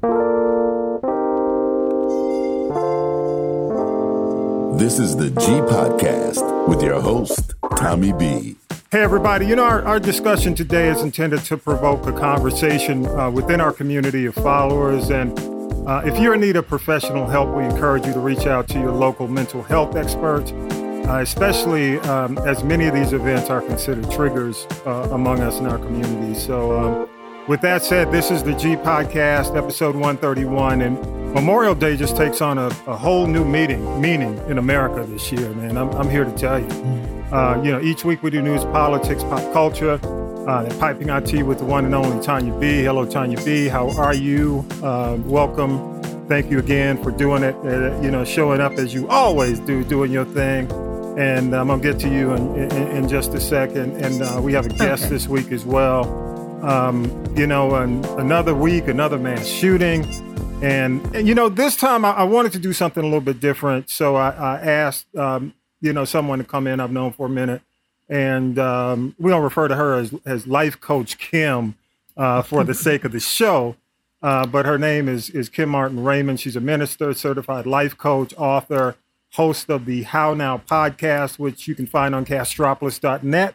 This is the G Podcast with your host, Tommy B. Hey, everybody. You know, our, our discussion today is intended to provoke a conversation uh, within our community of followers. And uh, if you're in need of professional help, we encourage you to reach out to your local mental health expert, uh, especially um, as many of these events are considered triggers uh, among us in our community. So, um, with that said, this is the G Podcast, episode 131. And Memorial Day just takes on a, a whole new meaning, meaning in America this year, man. I'm, I'm here to tell you. Uh, you know, each week we do news, politics, pop culture. Uh, piping our tea with the one and only Tanya B. Hello, Tanya B. How are you? Uh, welcome. Thank you again for doing it. Uh, you know, showing up as you always do, doing your thing. And I'm gonna get to you in, in, in just a second. And uh, we have a guest okay. this week as well. Um, you know, an, another week, another mass shooting. And, and you know, this time I, I, wanted to do something a little bit different. So I, I asked, um, you know, someone to come in I've known for a minute. And um, we don't refer to her as, as Life Coach Kim uh, for the sake of the show. Uh, but her name is, is Kim Martin Raymond. She's a minister, certified life coach, author, host of the How Now podcast, which you can find on castropolis.net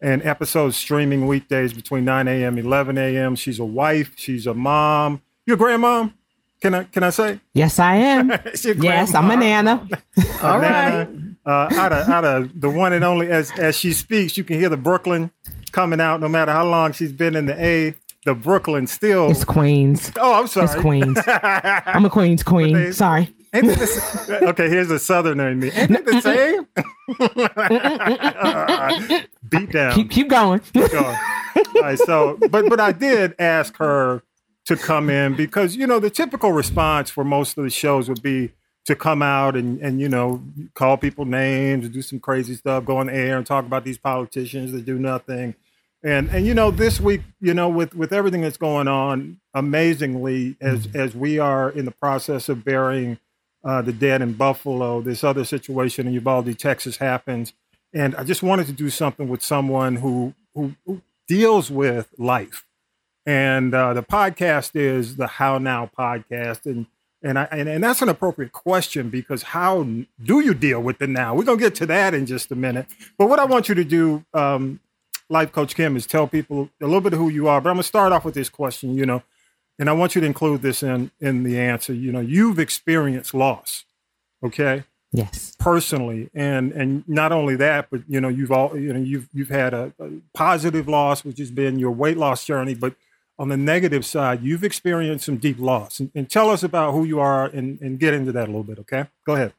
and episodes streaming weekdays between 9 a.m. 11 a.m. She's a wife. She's a mom. You a grandmom? Can I can I say? Yes, I am. yes, I'm a nana. All right. Uh, out of out of the one and only as as she speaks, you can hear the Brooklyn coming out. No matter how long she's been in the A, the Brooklyn still. It's Queens. Oh, I'm sorry. It's Queens. I'm a Queens queen. They, sorry. Ain't the, okay, here's a southerner in me. Ain't it the same? Beat down. Keep, keep going. Keep going. All right, so but but I did ask her to come in because you know the typical response for most of the shows would be to come out and and you know call people names, do some crazy stuff, go on air and talk about these politicians that do nothing. And and you know this week, you know with with everything that's going on, amazingly as mm-hmm. as we are in the process of burying uh, the dead in Buffalo, this other situation in Uvalde, Texas happens, and I just wanted to do something with someone who who, who deals with life and uh, the podcast is the How Now podcast, and and I and, and that's an appropriate question because how do you deal with the now? We're gonna get to that in just a minute. But what I want you to do, um, Life Coach Kim, is tell people a little bit of who you are. But I'm gonna start off with this question, you know, and I want you to include this in in the answer. You know, you've experienced loss, okay? Yes. Personally, and and not only that, but you know, you've all you know you've you've had a, a positive loss, which has been your weight loss journey, but on the negative side, you've experienced some deep loss. And, and tell us about who you are and, and get into that a little bit, okay? Go ahead.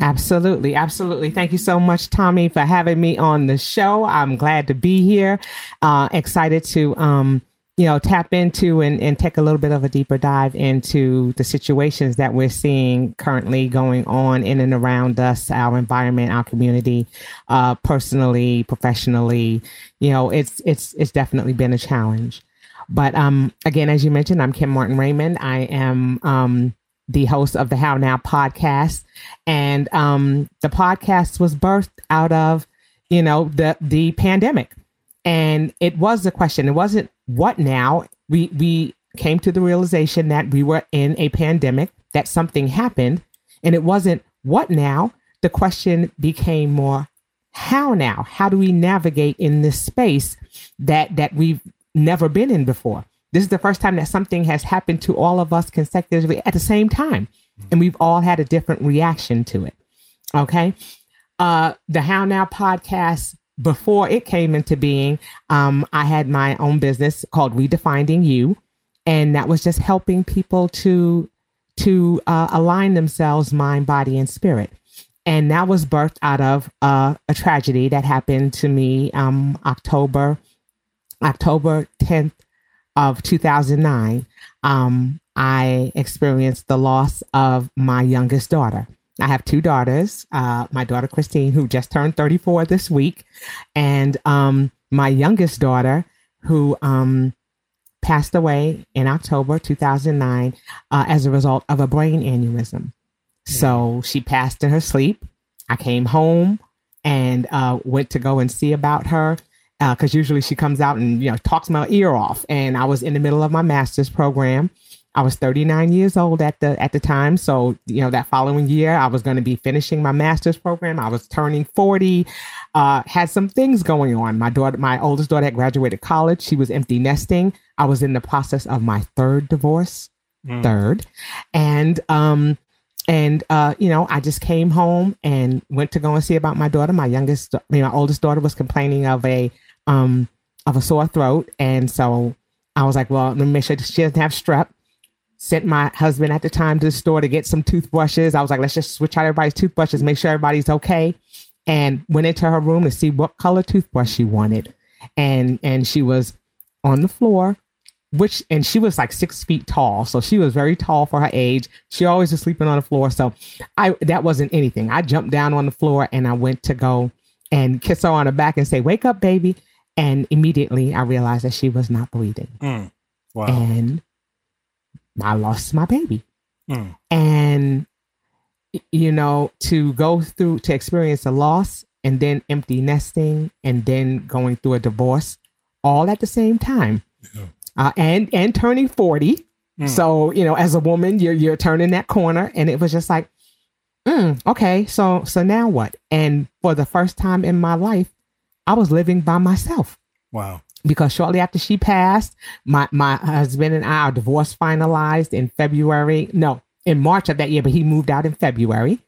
Absolutely. Absolutely. Thank you so much, Tommy, for having me on the show. I'm glad to be here. Uh, excited to, um, you know, tap into and, and take a little bit of a deeper dive into the situations that we're seeing currently going on in and around us, our environment, our community, uh, personally, professionally. You know, it's it's it's definitely been a challenge. But um, again, as you mentioned, I'm Kim Martin Raymond. I am um, the host of the How Now podcast, and um, the podcast was birthed out of you know the the pandemic, and it was a question. It wasn't what now. We we came to the realization that we were in a pandemic, that something happened, and it wasn't what now. The question became more how now? How do we navigate in this space that that we've never been in before. This is the first time that something has happened to all of us consecutively at the same time. And we've all had a different reaction to it. Okay. Uh, the How Now podcast, before it came into being, um, I had my own business called Redefining You. And that was just helping people to to uh, align themselves, mind, body, and spirit. And that was birthed out of uh, a tragedy that happened to me um, October October 10th of 2009, um, I experienced the loss of my youngest daughter. I have two daughters, uh, my daughter Christine, who just turned 34 this week, and um, my youngest daughter, who um, passed away in October 2009 uh, as a result of a brain aneurysm. So she passed in her sleep. I came home and uh, went to go and see about her because uh, usually she comes out and you know talks my ear off. And I was in the middle of my master's program, I was 39 years old at the at the time. So, you know, that following year I was going to be finishing my master's program. I was turning 40. Uh, had some things going on. My daughter, my oldest daughter had graduated college. She was empty nesting. I was in the process of my third divorce. Mm. Third. And um and uh, you know, I just came home and went to go and see about my daughter. My youngest, I mean, my oldest daughter was complaining of a um of a sore throat, and so I was like, well, let me make sure she doesn't have strep sent my husband at the time to the store to get some toothbrushes. I was like, let's just switch out everybody's toothbrushes, make sure everybody's okay. And went into her room to see what color toothbrush she wanted. And and she was on the floor, which and she was like six feet tall. So she was very tall for her age. She always was sleeping on the floor. So I that wasn't anything. I jumped down on the floor and I went to go and kiss her on the back and say, Wake up, baby. And immediately I realized that she was not breathing. Mm. Wow. And I lost my baby. Mm. And, you know, to go through, to experience a loss and then empty nesting and then going through a divorce all at the same time yeah. uh, and, and turning 40. Mm. So, you know, as a woman, you're, you're turning that corner and it was just like, mm, okay, so, so now what? And for the first time in my life, I was living by myself. Wow because shortly after she passed, my my husband and I, our divorce finalized in February. No, in March of that year, but he moved out in February.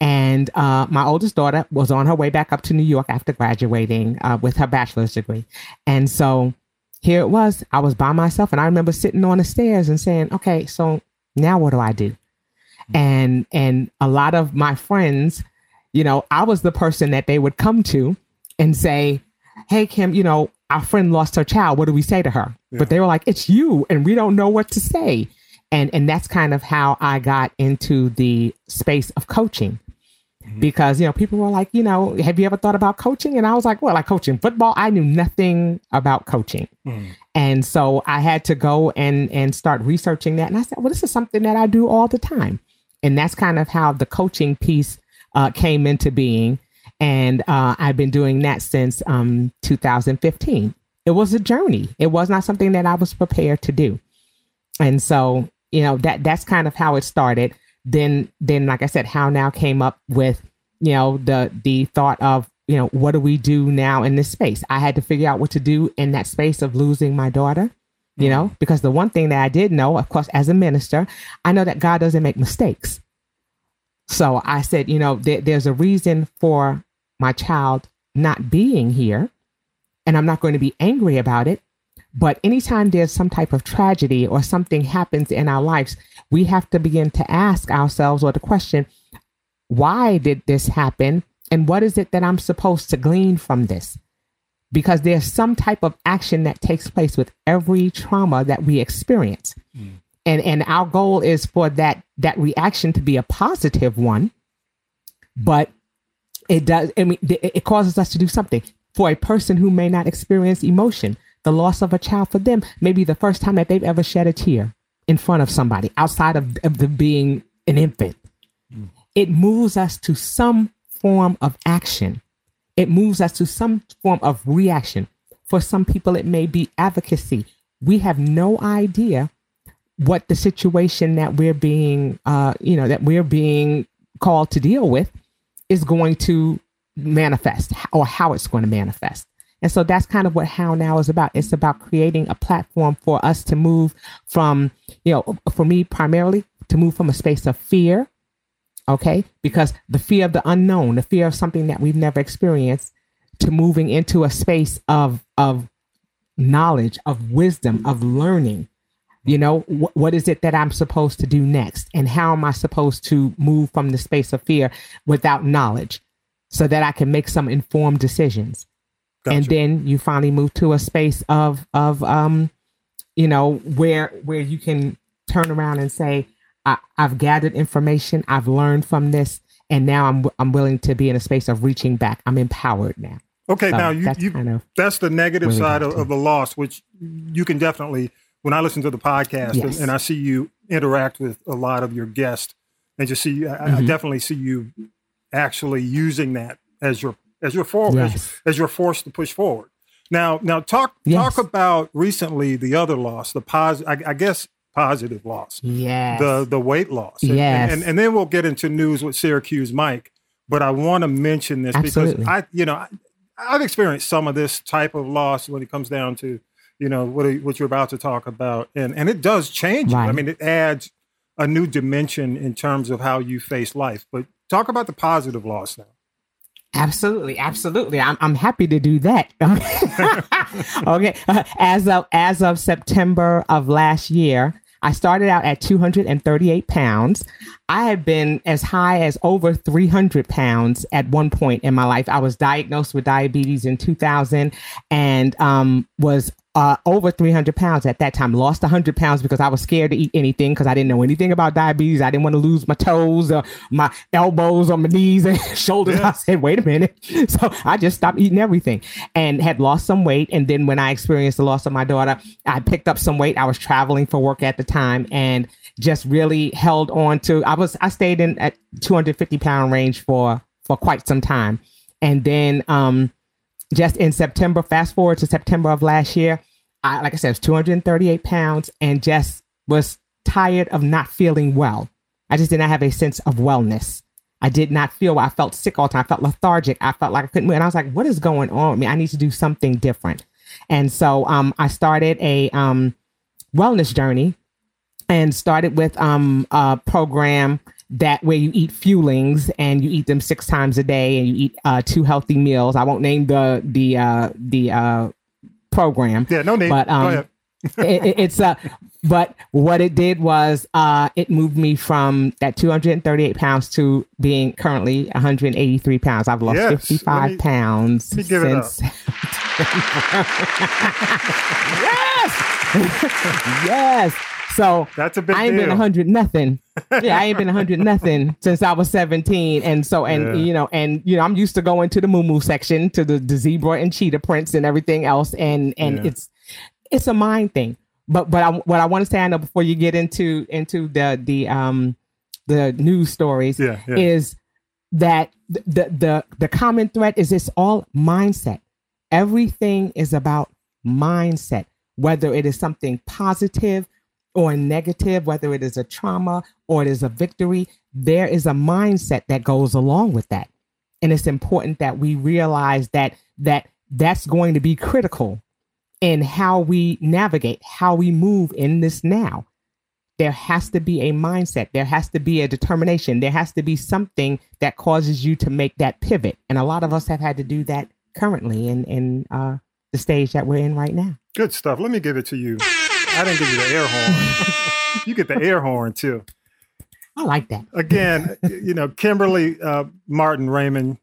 And uh, my oldest daughter was on her way back up to New York after graduating uh, with her bachelor's degree. And so here it was. I was by myself, and I remember sitting on the stairs and saying, "Okay, so now what do I do?" And and a lot of my friends, you know, I was the person that they would come to and say, "Hey, Kim, you know, our friend lost her child. What do we say to her? Yeah. But they were like, it's you. And we don't know what to say. And, and that's kind of how I got into the space of coaching. Mm-hmm. Because, you know, people were like, you know, have you ever thought about coaching? And I was like, well, like coaching football. I knew nothing about coaching. Mm-hmm. And so I had to go and and start researching that. And I said, well, this is something that I do all the time. And that's kind of how the coaching piece uh, came into being and uh, I've been doing that since um, 2015. It was a journey. It was not something that I was prepared to do, and so you know that that's kind of how it started. Then, then like I said, how now came up with you know the the thought of you know what do we do now in this space? I had to figure out what to do in that space of losing my daughter. You know, mm-hmm. because the one thing that I did know, of course, as a minister, I know that God doesn't make mistakes. So I said, you know, there, there's a reason for my child not being here, and I'm not going to be angry about it. But anytime there's some type of tragedy or something happens in our lives, we have to begin to ask ourselves or the question, why did this happen? And what is it that I'm supposed to glean from this? Because there's some type of action that takes place with every trauma that we experience. Mm. And, and our goal is for that, that reaction to be a positive one. But it does. I mean, it causes us to do something for a person who may not experience emotion. The loss of a child for them may be the first time that they've ever shed a tear in front of somebody outside of, of the being an infant. Mm. It moves us to some form of action. It moves us to some form of reaction. For some people, it may be advocacy. We have no idea what the situation that we're being, uh, you know, that we're being called to deal with is going to manifest or how it's going to manifest. And so that's kind of what How Now is about. It's about creating a platform for us to move from, you know, for me primarily to move from a space of fear, okay? Because the fear of the unknown, the fear of something that we've never experienced, to moving into a space of of knowledge, of wisdom, of learning, you know, wh- what is it that I'm supposed to do next? And how am I supposed to move from the space of fear without knowledge so that I can make some informed decisions? Gotcha. And then you finally move to a space of, of, um, you know, where, where you can turn around and say, I, I've gathered information. I've learned from this. And now I'm, I'm willing to be in a space of reaching back. I'm empowered now. Okay, so now you, that's, you, kind of that's the negative side of, of, the loss, which you can definitely when I listen to the podcast yes. and, and, I see you interact with a lot of your guests, and just see, I, mm-hmm. I definitely see you actually using that as your as your forward yes. as, as your force to push forward. Now, now talk yes. talk about recently the other loss, the positive. I, I, guess positive loss. Yes. The the weight loss. And, Yes. And, and, then we'll get into news with Syracuse Mike. But I want to mention this Absolutely. because I, you know, I, I've experienced some of this type of loss when it comes down to, you know, what are- what you're about to talk about, and and it does change. you. I mean, it adds a new dimension in terms of how you face life. But talk about the positive loss now. Absolutely, absolutely. I'm I'm happy to do that. okay, Uh, as of as of September of last year, I started out at 238 pounds. I had been as high as over 300 pounds at one point in my life. I was diagnosed with diabetes in 2000 and um, was uh, over 300 pounds at that time. Lost 100 pounds because I was scared to eat anything because I didn't know anything about diabetes. I didn't want to lose my toes, or my elbows, or my knees and shoulders. I said, wait a minute. So I just stopped eating everything and had lost some weight. And then when I experienced the loss of my daughter, I picked up some weight. I was traveling for work at the time and just really held on to. I was I stayed in at 250 pound range for for quite some time, and then um just in September, fast forward to September of last year, I, like I said, was 238 pounds and just was tired of not feeling well. I just did not have a sense of wellness. I did not feel well. I felt sick all the time. I felt lethargic. I felt like I couldn't move. And I was like, what is going on with me? I need to do something different. And so um, I started a um, wellness journey and started with um, a program that where you eat fuelings and you eat them six times a day and you eat uh, two healthy meals. I won't name the the uh, the uh, program. Yeah, no name. But Go um, ahead. it, it- it's uh, but what it did was uh, it moved me from that 238 pounds to being currently 183 pounds. I've lost Yes, 55 me- pounds let me give it up. since. yes, yes. So That's a big I ain't been deal. 100 nothing. Yeah, I ain't been 100 nothing since I was 17. And so, and Yeah. you know, and you know, I'm used to going to the moo moo section, to the, the zebra and cheetah prints and everything else. And and Yeah. it's it's a mind thing. But but I, what I want to say, I know before you get into into the the um the news stories, Yeah, yeah. is that the, the the the common thread is it's all mindset. Everything is about mindset, whether it is something positive or negative, whether it is a trauma or it is a victory, there is a mindset that goes along with that. And it's important that we realize that that that's going to be critical in how we navigate, how we move in this now. There has to be a mindset, there has to be a determination, there has to be something that causes you to make that pivot. And a lot of us have had to do that currently in in uh, the stage that we're in right now. Good stuff. Let me give it to you. I didn't give you the air horn. you get the air horn too. I like that. Again, you know, Kimberly uh, Martin Raymond.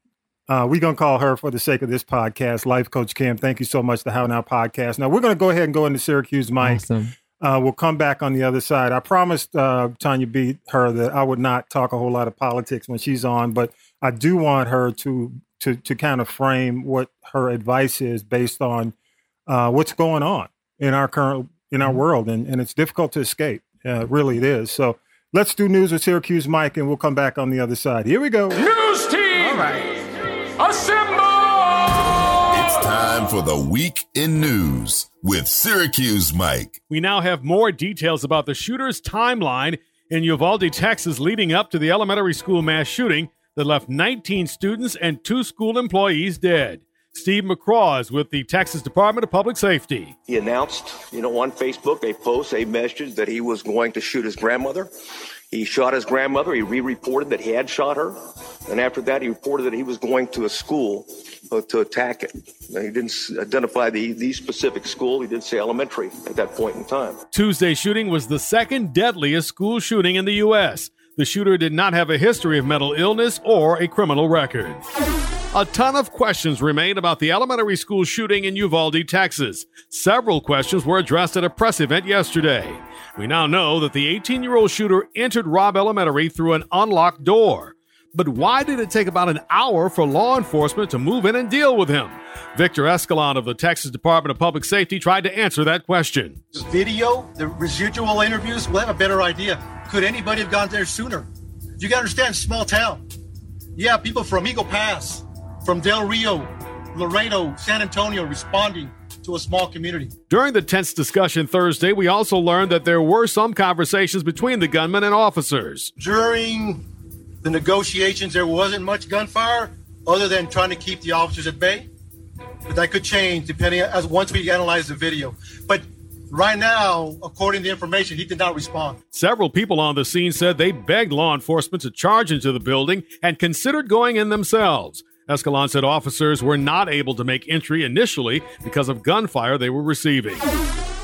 Uh, we're gonna call her for the sake of this podcast, Life Coach Kim. Thank you so much to How Now podcast. Now we're gonna go ahead and go into Syracuse Mike. Awesome. Uh, we'll come back on the other side. I promised uh, Tanya beat her that I would not talk a whole lot of politics when she's on, but I do want her to to to kind of frame what her advice is based on uh, what's going on in our current in our world, and, and it's difficult to escape. Uh, really, it is. So let's do news with Syracuse Mike, and we'll come back on the other side. Here we go. News team! All right. Assemble! It's time for the week in news with Syracuse Mike. We now have more details about the shooter's timeline in Uvalde, Texas, leading up to the elementary school mass shooting that left 19 students and two school employees dead. Steve McCraw is with the Texas Department of Public Safety. He announced, you know, on Facebook a post, a message that he was going to shoot his grandmother. He shot his grandmother. He re-reported that he had shot her, and after that, he reported that he was going to a school uh, to attack it. Now, he didn't identify the the specific school. He did say elementary at that point in time. Tuesday's shooting was the second deadliest school shooting in the U.S. The shooter did not have a history of mental illness or a criminal record. A ton of questions remain about the elementary school shooting in Uvalde, Texas. Several questions were addressed at a press event yesterday. We now know that the 18 year old shooter entered Robb Elementary through an unlocked door. But why did it take about an hour for law enforcement to move in and deal with him? Victor Escalon of the Texas Department of Public Safety tried to answer that question. video, the residual interviews, we'll have a better idea. Could anybody have gone there sooner? You gotta understand, small town. Yeah, people from Eagle Pass, from Del Rio, Laredo, San Antonio responding to a small community. During the tense discussion Thursday, we also learned that there were some conversations between the gunman and officers. During the negotiations, there wasn't much gunfire other than trying to keep the officers at bay. But that could change depending as once we analyze the video. But right now, according to information, he did not respond. Several people on the scene said they begged law enforcement to charge into the building and considered going in themselves. Escalon said officers were not able to make entry initially because of gunfire they were receiving.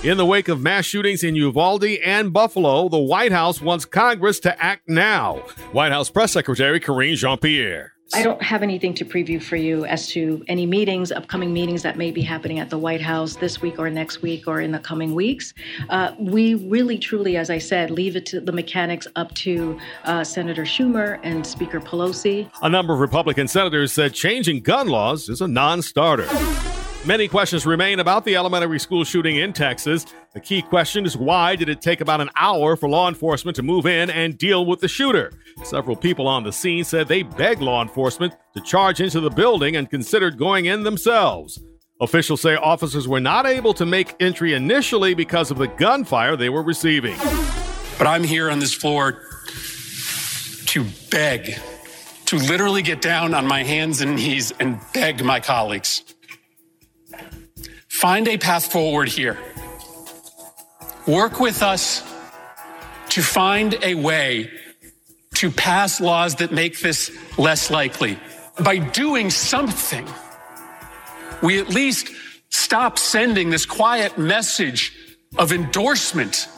In the wake of mass shootings in Uvalde and Buffalo, the White House wants Congress to act now. White House Press Secretary Karine Jean Pierre. I don't have anything to preview for you as to any meetings, upcoming meetings that may be happening at the White House this week or next week or in the coming weeks. Uh, we really, truly, as I said, leave it to the mechanics up to uh, Senator Schumer and Speaker Pelosi. A number of Republican senators said changing gun laws is a non starter. Many questions remain about the elementary school shooting in Texas. The key question is why did it take about an hour for law enforcement to move in and deal with the shooter? Several people on the scene said they begged law enforcement to charge into the building and considered going in themselves. Officials say officers were not able to make entry initially because of the gunfire they were receiving. But I'm here on this floor to beg, to literally get down on my hands and knees and beg my colleagues Find a path forward here. Work with us to find a way to pass laws that make this less likely. By doing something, we at least stop sending this quiet message of endorsement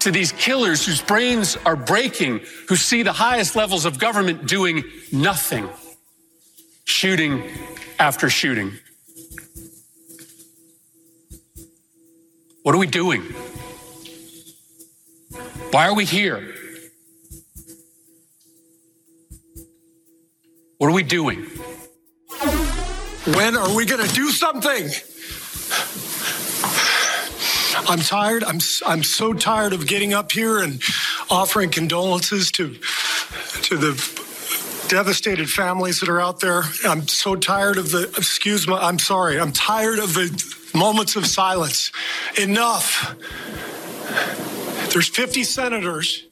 to these killers whose brains are breaking, who see the highest levels of government doing nothing, shooting after shooting. What are we doing? Why are we here? What are we doing? When are we going to do something? I'm tired. I'm I'm so tired of getting up here and offering condolences to to the devastated families that are out there. I'm so tired of the excuse me. I'm sorry. I'm tired of the moments of silence. Enough. There's 50 senators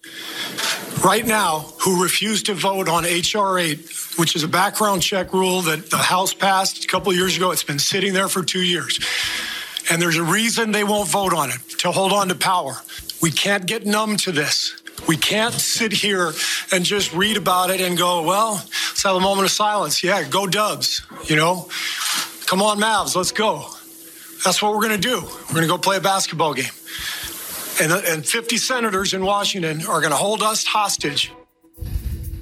right now who refuse to vote on H.R. 8, which is a background check rule that the House passed a couple years ago. It's been sitting there for two years. And there's a reason they won't vote on it to hold on to power. We can't get numb to this. We can't sit here and just read about it and go, well, let's have a moment of silence. Yeah, go Dubs, you know? Come on, Mavs, let's go. That's what we're going to do. We're going to go play a basketball game. And, and 50 senators in Washington are going to hold us hostage.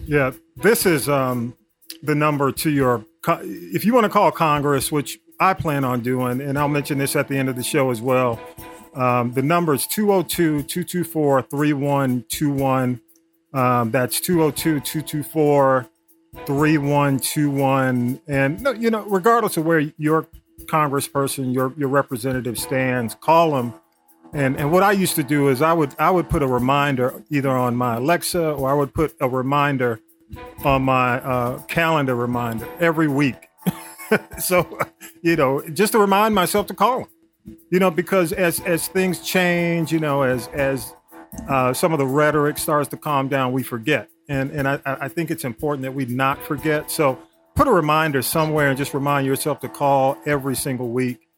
Yeah, this is um, the number to your, if you want to call Congress, which I plan on doing, and I'll mention this at the end of the show as well. Um, the number is 202 224 3121. Um, that's 202 224 3121. And, no, you know, regardless of where your congressperson, your your representative stands, call them. And and what I used to do is I would I would put a reminder either on my Alexa or I would put a reminder on my uh, calendar reminder every week. so you know, just to remind myself to call them. You know, because as as things change, you know, as as uh, some of the rhetoric starts to calm down, we forget. And and I, I think it's important that we not forget. So put a reminder somewhere and just remind yourself to call every single week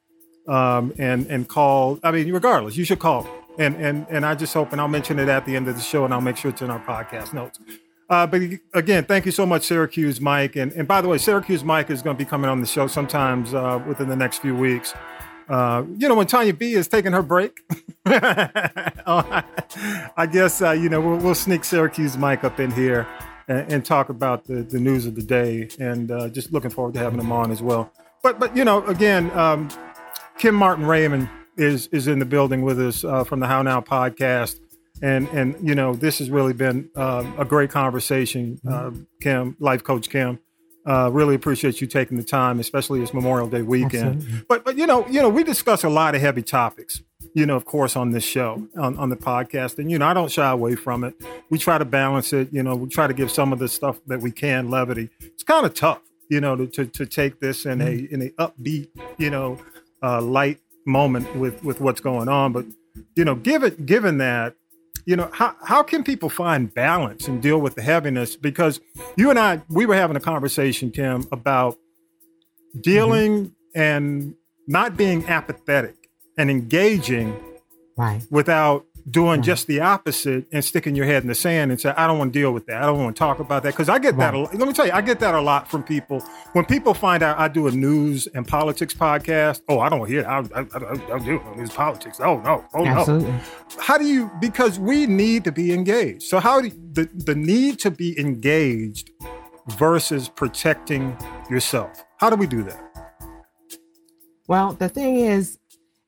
um, and and call. I mean, regardless, you should call. And and and I just hope, and I'll mention it at the end of the show, and I'll make sure it's in our podcast notes. Uh, but again, thank you so much, Syracuse Mike. And and by the way, Syracuse Mike is going to be coming on the show sometimes uh, within the next few weeks. Uh, you know, when Tanya B is taking her break, I guess uh, you know we'll, we'll sneak Syracuse Mike up in here and, and talk about the, the news of the day. And uh, just looking forward to having him on as well. But but you know, again, um, Kim Martin Raymond is is in the building with us uh, from the How Now podcast. And and you know this has really been uh, a great conversation, uh, Kim, life coach Kim. Uh, really appreciate you taking the time, especially this Memorial Day weekend. Absolutely. But but you know you know we discuss a lot of heavy topics, you know, of course, on this show, on, on the podcast. And, you know, I don't shy away from it. We try to balance it. You know, we try to give some of the stuff that we can levity. It's kind of tough, you know, to, to, to take this in a, mm-hmm. in a upbeat, you know, uh, light moment with with what's going on. But you know, given given that, you know, how how can people find balance and deal with the heaviness? Because you and I, we were having a conversation, Kim, about dealing mm-hmm. and not being apathetic and engaging right. without doing right. just the opposite and sticking your head in the sand and say, I don't want to deal with that. I don't want to talk about that. Because I get right. that. A lot. Let me tell you, I get that a lot from people. When people find out I do a news and politics podcast, oh, I don't hear. I, I, I, I don't do news politics. Oh no. Oh Absolutely. no. How do you? Because we need to be engaged. So how do you, the the need to be engaged versus protecting yourself? How do we do that? Well, the thing is,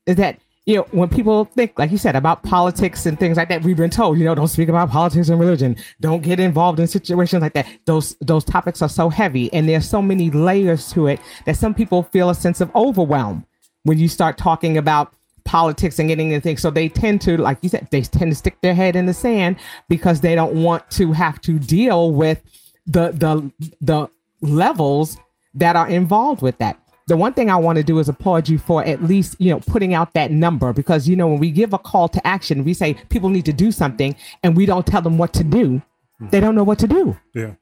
is that you know, when people think, like you said, about politics and things like that, we've been told, you know, don't speak about politics and religion. Don't get involved in situations like that. Those those topics are so heavy, and there's so many layers to it that some people feel a sense of overwhelm when you start talking about politics and getting into things. So they tend to, like you said, they tend to stick their head in the sand because they don't want to have to deal with the the the levels that are involved with that the one thing I want to do is applaud you for at least, you know, putting out that number because, you know, when we give a call to action, we say people need to do something and we don't tell them what to do. They don't know what to do. Yeah.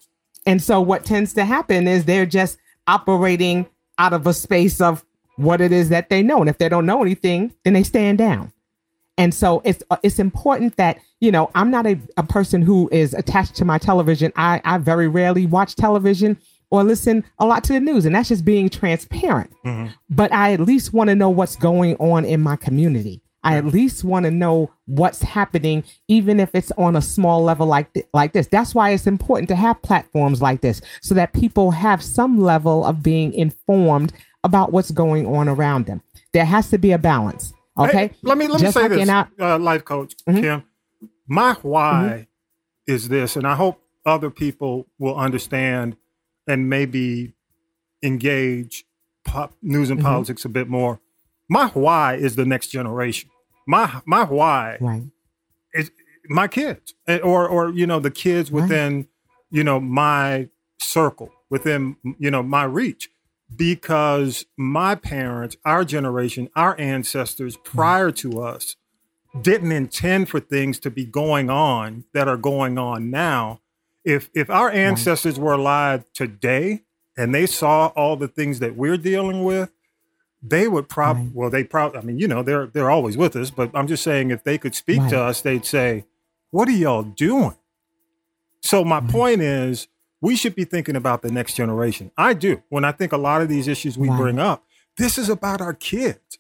And so what tends to happen is they're just operating out of a space of what it is that they know. And if they don't know anything, then they stand down. And so it's uh, it's important that, you know, I'm not a, a person who is attached to my television. I, I very rarely watch television or listen a lot to the news, and that's just being transparent. Mm-hmm. But I at least want to know what's going on in my community. I at least want to know what's happening, even if it's on a small level like th- like this. That's why it's important to have platforms like this, so that people have some level of being informed about what's going on around them. There has to be a balance. Okay. Hey, let me let me Just say like this, uh, life coach mm-hmm. Kim. My why mm-hmm. is this, and I hope other people will understand and maybe engage pop, news and mm-hmm. politics a bit more. My why is the next generation. My my why right. is my kids, eh, or or you know the kids within right. you know my circle, within you know my reach, because my parents, our generation, our ancestors mm-hmm. prior to us didn't intend for things to be going on that are going on now if if our ancestors were alive today and they saw all the things that we're dealing with, they would probably right. well, they probably I mean, you know, they're they're always with us, but I'm just saying if they could speak right. to us, they'd say, What are y'all doing? So my right. point is we should be thinking about the next generation. I do. When I think a lot of these issues we bring up, this is about our kids.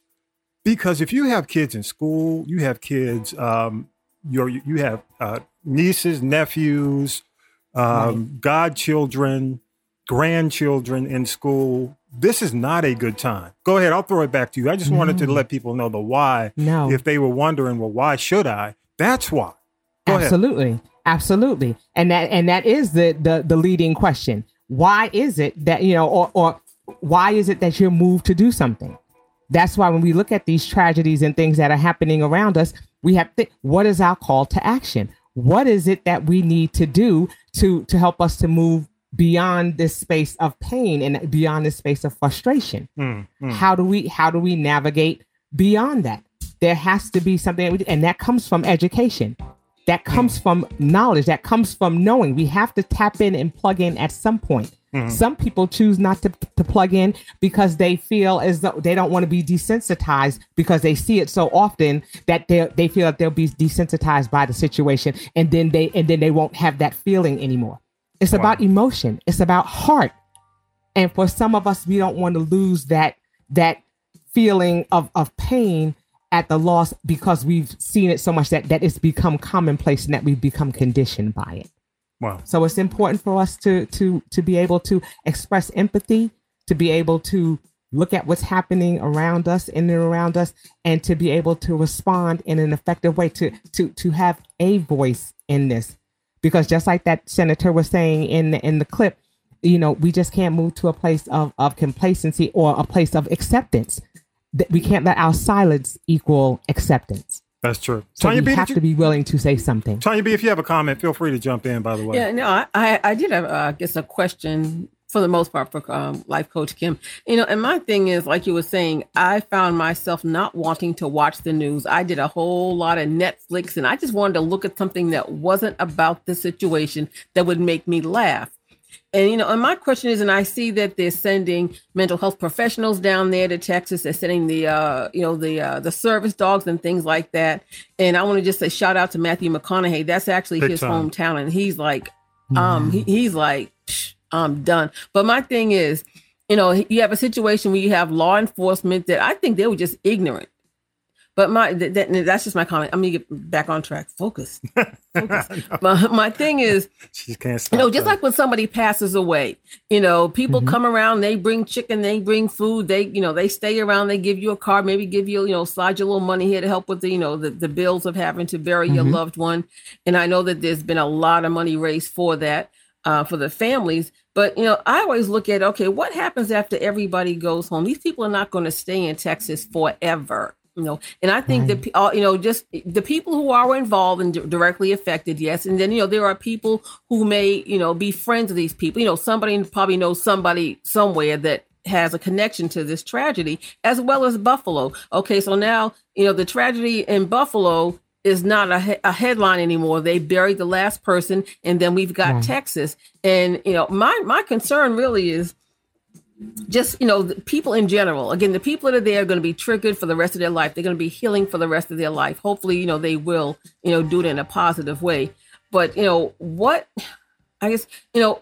Because if you have kids in school, you have kids, um, your you have uh, nieces, nephews, um, right. godchildren, grandchildren in school. This is not a good time. Go ahead. I'll throw it back to you. I just no. wanted to let people know the why. No. If they were wondering, well, why should I? That's why. Go Absolutely. Ahead. Absolutely. And that and that is the the the leading question. Why is it that, you know, or or why is it that you're moved to do something? That's why when we look at these tragedies and things that are happening around us, we have to, what is our call to action? What is it that we need to do to to help us to move beyond this space of pain and beyond this space of frustration? Mm, mm. how do we how do we navigate beyond that? There has to be something that we, and that comes from education. That comes mm. from knowledge. That comes from knowing. We have to tap in and plug in at some point Mm-hmm. Some people choose not to, to plug in because they feel as though they don't want to be desensitized because they see it so often that they they feel that they'll be desensitized by the situation and then they and then they won't have that feeling anymore. It's wow. about emotion. It's about heart. And for some of us, we don't want to lose that that feeling of, of pain at the loss because we've seen it so much that, that it's become commonplace and that we've become conditioned by it. Wow. So it's important for us to to to be able to express empathy, to be able to look at what's happening around us in and around us and to be able to respond in an effective way to to to have a voice in this. Because just like that senator was saying in the, in the clip you know we just can't move to a place of, of complacency or a place of acceptance. That we can't let our silence equal acceptance that's true. So Tanya we B, have you, to be willing to say something. Tanya B, if you have a comment, feel free to jump in. By the way, yeah, no, I I did have uh, I guess a question for the most part for um, life coach kim you know and my thing is like you were saying i found myself not wanting to watch the news i did a whole lot of netflix and i just wanted to look at something that wasn't about the situation that would make me laugh and you know, and my question is, and I see that they're sending mental health professionals down there to Texas. They're sending the, uh, you know, the uh, the service dogs and things like that. And I want to just say shout out to Matthew McConaughey. That's actually Big his time. hometown, and he's like, um, he, he's like, I'm done. But my thing is, you know, you have a situation where you have law enforcement that I think they were just ignorant. But my that, that's just my comment. I'm gonna get back on track. Focus. Focus. my, my thing is, she can't you know, just that. like when somebody passes away, you know, people mm-hmm. come around, they bring chicken, they bring food, they, you know, they stay around, they give you a card, maybe give you, you know, slide your little money here to help with the, you know, the, the bills of having to bury mm-hmm. your loved one. And I know that there's been a lot of money raised for that, uh, for the families. But you know, I always look at okay, what happens after everybody goes home? These people are not going to stay in Texas forever you know and i think right. that uh, you know just the people who are involved and directly affected yes and then you know there are people who may you know be friends of these people you know somebody probably knows somebody somewhere that has a connection to this tragedy as well as buffalo okay so now you know the tragedy in buffalo is not a, he- a headline anymore they buried the last person and then we've got right. texas and you know my my concern really is just you know people in general. Again the people that are there are going to be triggered for the rest of their life. They're going to be healing for the rest of their life. Hopefully you know they will you know do it in a positive way. But you know what i guess you know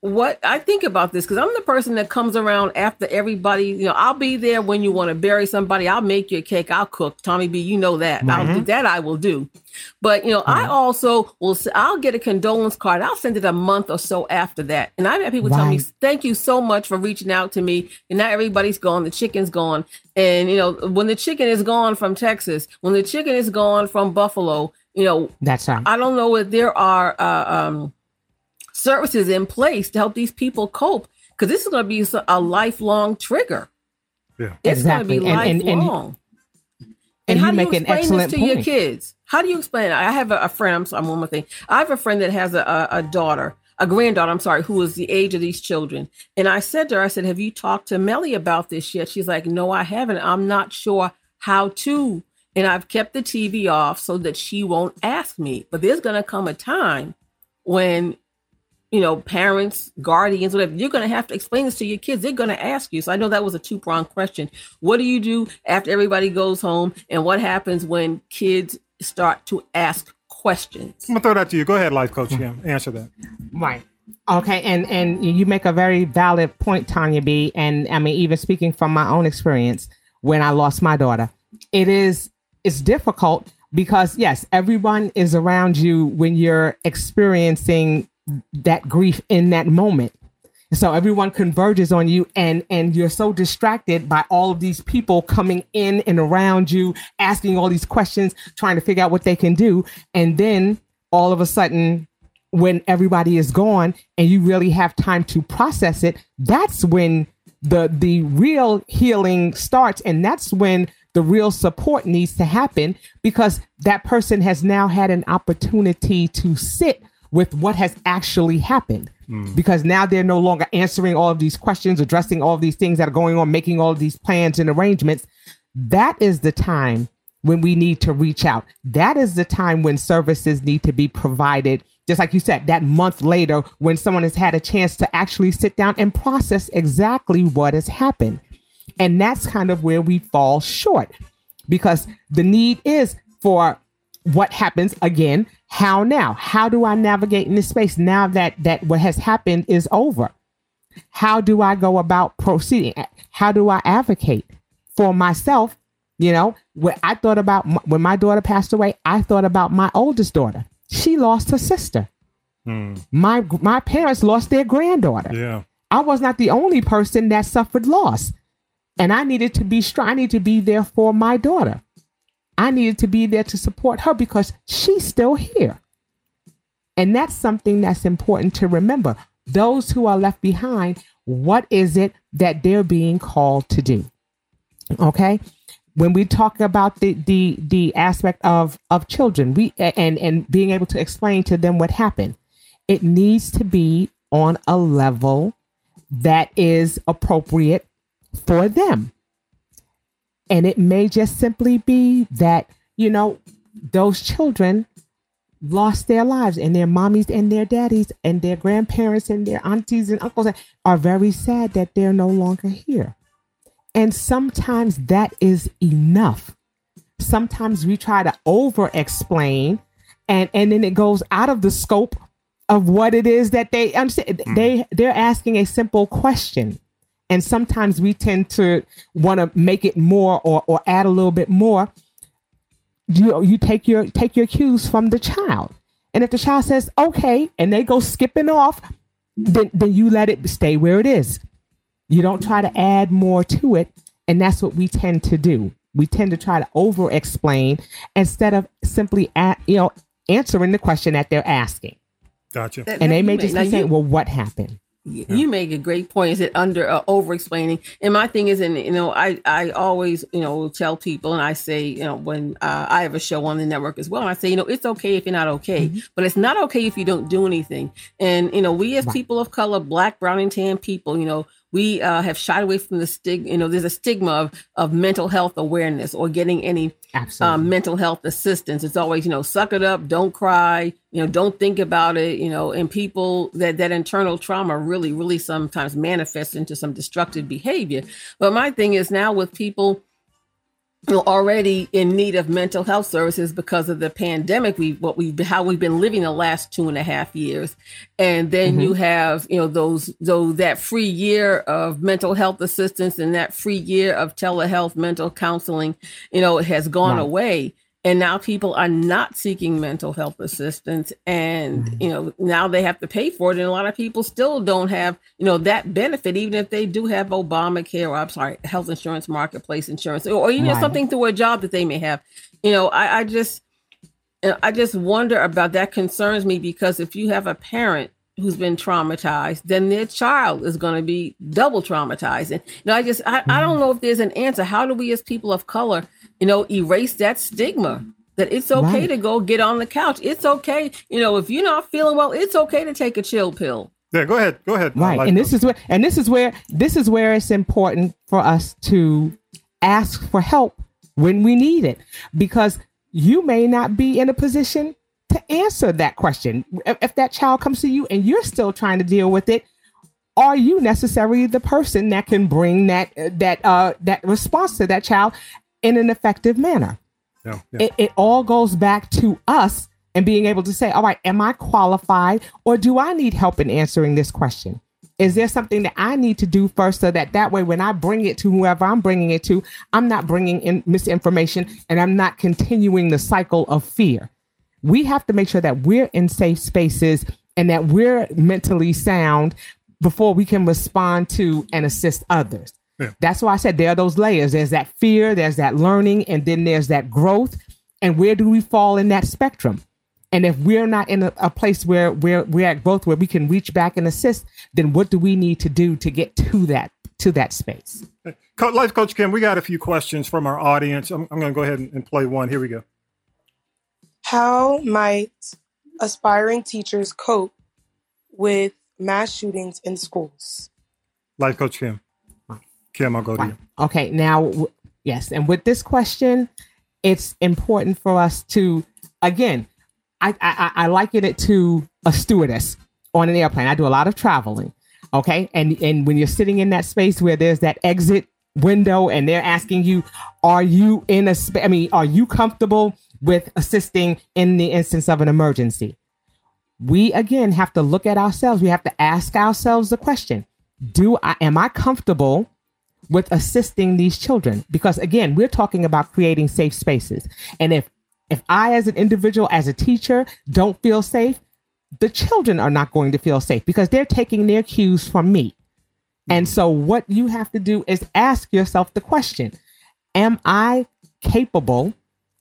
what I think about this because I'm the person that comes around after everybody. You know, I'll be there when you want to bury somebody. I'll make you a cake. I'll cook. Tommy B, you know that. Mm-hmm. I'll do mm-hmm. that. I will do. But you know, mm-hmm. I also will. I'll get a condolence card. I'll send it a month or so after that. And I've had people tell me, "Thank you so much for reaching out to me." And now everybody's gone. The chicken's gone. And you know, when the chicken is gone from Texas, when the chicken is gone from Buffalo, you know, that's right. I don't know if there are. Uh, um, services in place to help these people cope because this is going to be a lifelong trigger. Yeah, it's exactly. going to be and, lifelong. And, and, and how do you explain this to point. your kids? How do you explain it? I have a, a friend. I'm sorry, one more thing. I have a friend that has a, a, a daughter, a granddaughter. I'm sorry, who is the age of these children. And I said to her, I said, "Have you talked to Melly about this yet?" She's like, "No, I haven't. I'm not sure how to." And I've kept the TV off so that she won't ask me. But there's going to come a time when you know, parents, guardians, whatever, you're going to have to explain this to your kids. They're going to ask you. So I know that was a two pronged question. What do you do after everybody goes home? And what happens when kids start to ask questions? I'm going to throw that to you. Go ahead, life coach. Yeah, answer that. Right. Okay, and and you make a very valid point, Tanya B. And I mean, even speaking from my own experience, when I lost my daughter, it is it's difficult because yes, everyone is around you when you're experiencing that grief in that moment. So everyone converges on you and and you're so distracted by all of these people coming in and around you asking all these questions trying to figure out what they can do and then all of a sudden when everybody is gone and you really have time to process it that's when the the real healing starts and that's when the real support needs to happen because that person has now had an opportunity to sit with what has actually happened. Mm. Because now they're no longer answering all of these questions, addressing all of these things that are going on, making all of these plans and arrangements. That is the time when we need to reach out. That is the time when services need to be provided. Just like you said, that month later, when someone has had a chance to actually sit down and process exactly what has happened. And that's kind of where we fall short because the need is for what happens again? How now? How do i navigate in this space now that that what has happened is over? How do i go about proceeding? How do i advocate for myself? You know when i thought about when my daughter passed away i thought about my oldest daughter. She lost her sister. Hmm. my my parents lost their granddaughter. Yeah. I was not the only person that suffered loss. And i needed to be strong i need to be there for my daughter I needed to be there to support her because she's still here. And that's something that's important to remember. Those who are left behind, what is it that they're being called to do? Okay? When we talk about the the the aspect of of children, we and and being able to explain to them what happened, it needs to be on a level that is appropriate for them. And it may just simply be that, you know, those children lost their lives and their mommies and their daddies and their grandparents and their aunties and uncles are very sad that they're no longer here. And sometimes that is enough. Sometimes we try to over explain and and then it goes out of the scope of what it is that they understand. Mm. They they're asking a simple question and sometimes we tend to want to make it more or, or add a little bit more. You you take your take your cues from the child. And if the child says okay and they go skipping off then then you let it stay where it is. You don't try to add more to it and that's what we tend to do. We tend to try to over explain instead of simply at, you know answering the question that they're asking. Gotcha. And they may just be saying well what happened you make a great point. Is it under uh, over explaining? And my thing is, and you know, I I always you know tell people, and I say you know when uh, I have a show on the network as well, I say you know it's okay if you're not okay, mm-hmm. but it's not okay if you don't do anything. And you know, we as people of color, black, brown, and tan people, you know, we uh, have shied away from the stigma. You know, there's a stigma of, of mental health awareness or getting any um, mental health assistance. It's always, you know, suck it up, don't cry, you know, don't think about it, you know, and people that that internal trauma really, really sometimes manifests into some destructive behavior. But my thing is now with people already in need of mental health services because of the pandemic we what we how we've been living the last two and a half years and then mm-hmm. you have you know those those that free year of mental health assistance and that free year of telehealth mental counseling you know has gone right. away and now people are not seeking mental health assistance and mm-hmm. you know now they have to pay for it and a lot of people still don't have you know that benefit even if they do have obamacare or i'm sorry health insurance marketplace insurance or, or know right. something through a job that they may have you know i, I just i just wonder about that concerns me because if you have a parent who's been traumatized, then their child is going to be double traumatized. And you know, I just I, I don't mm-hmm. know if there's an answer. How do we as people of color you know, erase that stigma that it's okay right. to go get on the couch. It's okay, you know, if you're not feeling well, it's okay to take a chill pill. Yeah, go ahead. Go ahead. Right. Like and this is where and this is where this is where it's important for us to ask for help when we need it because you may not be in a position to answer that question. If, if that child comes to you and you're still trying to deal with it, are you necessarily the person that can bring that that uh that response to that child in an effective manner. Yeah, yeah. It, it all goes back to us and being able to say, all right, am I qualified or do I need help in answering this question? Is there something that I need to do first so that that way when I bring it to whoever I'm bringing it to, I'm not bringing in misinformation and I'm not continuing the cycle of fear. We have to make sure that we're in safe spaces and that we're mentally sound before we can respond to and assist others. Yeah. That's why I said there are those layers. There's that fear, there's that learning, and then there's that growth. And where do we fall in that spectrum? And if we're not in a, a place where we're we're at growth where we can reach back and assist, then what do we need to do to get to that to that space? Life Coach Kim, we got a few questions from our audience. I'm, I'm going to go ahead and, and play one. Here we go. How might aspiring teachers cope with mass shootings in schools? Life Coach Kim. Kim, I'll go to you. Okay, now, yes, and with this question, it's important for us to, again, I, I, I liken it to a stewardess on an airplane. I do a lot of traveling. Okay, and and when you're sitting in that space where there's that exit window and they're asking you, are you in a space? I mean, are you comfortable with assisting in the instance of an emergency? We again have to look at ourselves. We have to ask ourselves the question: Do I am I comfortable with assisting these children. Because again we're talking about creating safe spaces. And if if i as an individual as a teacher don't feel safe the children are not going to feel safe because they're taking their cues from me. And so what you have to do is ask yourself the question am i capable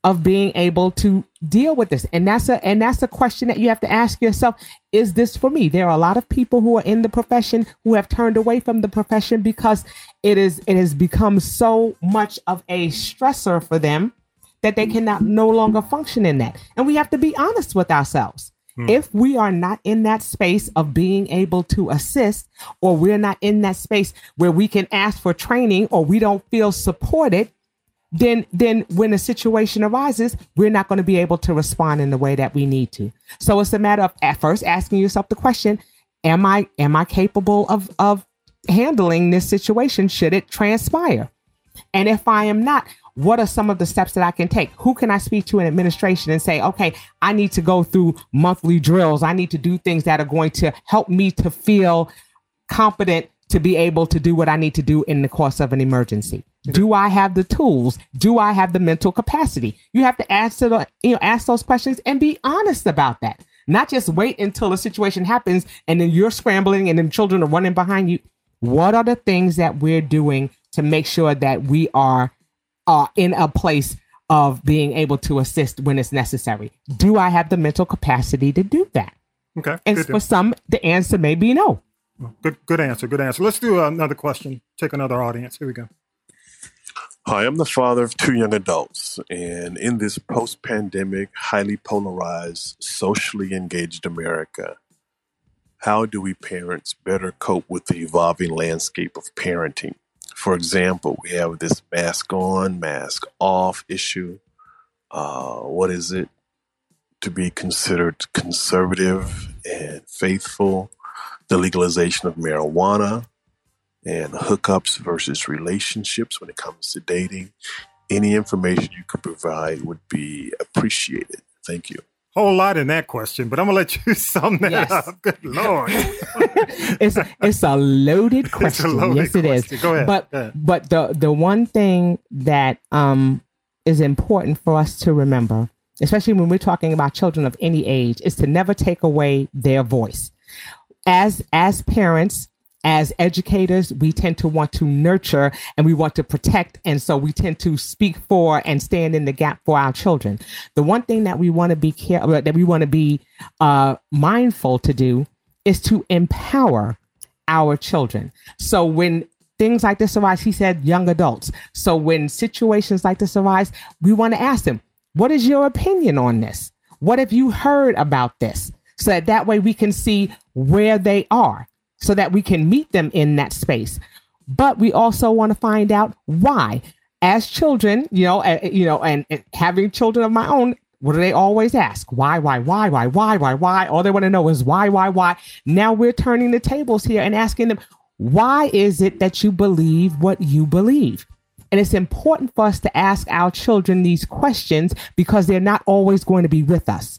of being able to deal with this. And that's a and that's a question that you have to ask yourself. Is this for me? There are a lot of people who are in the profession who have turned away from the profession because it is it has become so much of a stressor for them that they cannot no longer function in that. And we have to be honest with ourselves. Hmm. If we are not in that space of being able to assist, or we're not in that space where we can ask for training, or we don't feel supported, then then when a situation arises, we're not going to be able to respond in the way that we need to. So it's a matter of at first asking yourself the question: Am I am I capable of of handling this situation should it transpire? And if I am not, what are some of the steps that I can take? Who can I speak to in administration and say, okay, I need to go through monthly drills. I need to do things that are going to help me to feel competent to be able to do what I need to do in the course of an emergency. Do I have the tools? Do I have the mental capacity? You have to ask the, you know ask those questions and be honest about that. Not just wait until a situation happens and then you're scrambling and then children are running behind you. What are the things that we're doing to make sure that we are uh, in a place of being able to assist when it's necessary? Do I have the mental capacity to do that? Okay. And good for some, the answer may be no. Good, good answer. Good answer. Let's do another question. Take another audience. Here we go. Hi, I'm the father of two young adults, and in this post pandemic, highly polarized, socially engaged America, how do we parents better cope with the evolving landscape of parenting? For example, we have this mask on, mask off issue. Uh, what is it to be considered conservative and faithful? The legalization of marijuana, and hookups versus relationships when it comes to dating. Any information you could provide would be appreciated. Thank you. Whole lot in that question, but I'm gonna let you sum that Yes. up. Good lord. it's it's a loaded question. loaded yes, it is. question. Go ahead. But Go ahead. but the the one thing that um is important for us to remember, especially when we're talking about children of any age, is to never take away their voice. As as parents, as educators, we tend to want to nurture and we want to protect. And so we tend to speak for and stand in the gap for our children. The one thing that we want to be care that we want to be uh, mindful to do is to empower our children. So when things like this arise, he said young adults. So when situations like this arise, we want to ask them, what is your opinion on this? What have you heard about this? So that that way we can see where they are so that we can meet them in that space. But we also want to find out why. As children, you know, uh, you know, and, and having children of my own, what do they always ask? Why, why, why, why, why, why, why? All they want to know is why, why, why. Now we're turning the tables here and asking them, why is it that you believe what you believe? And it's important for us to ask our children these questions because they're not always going to be with us.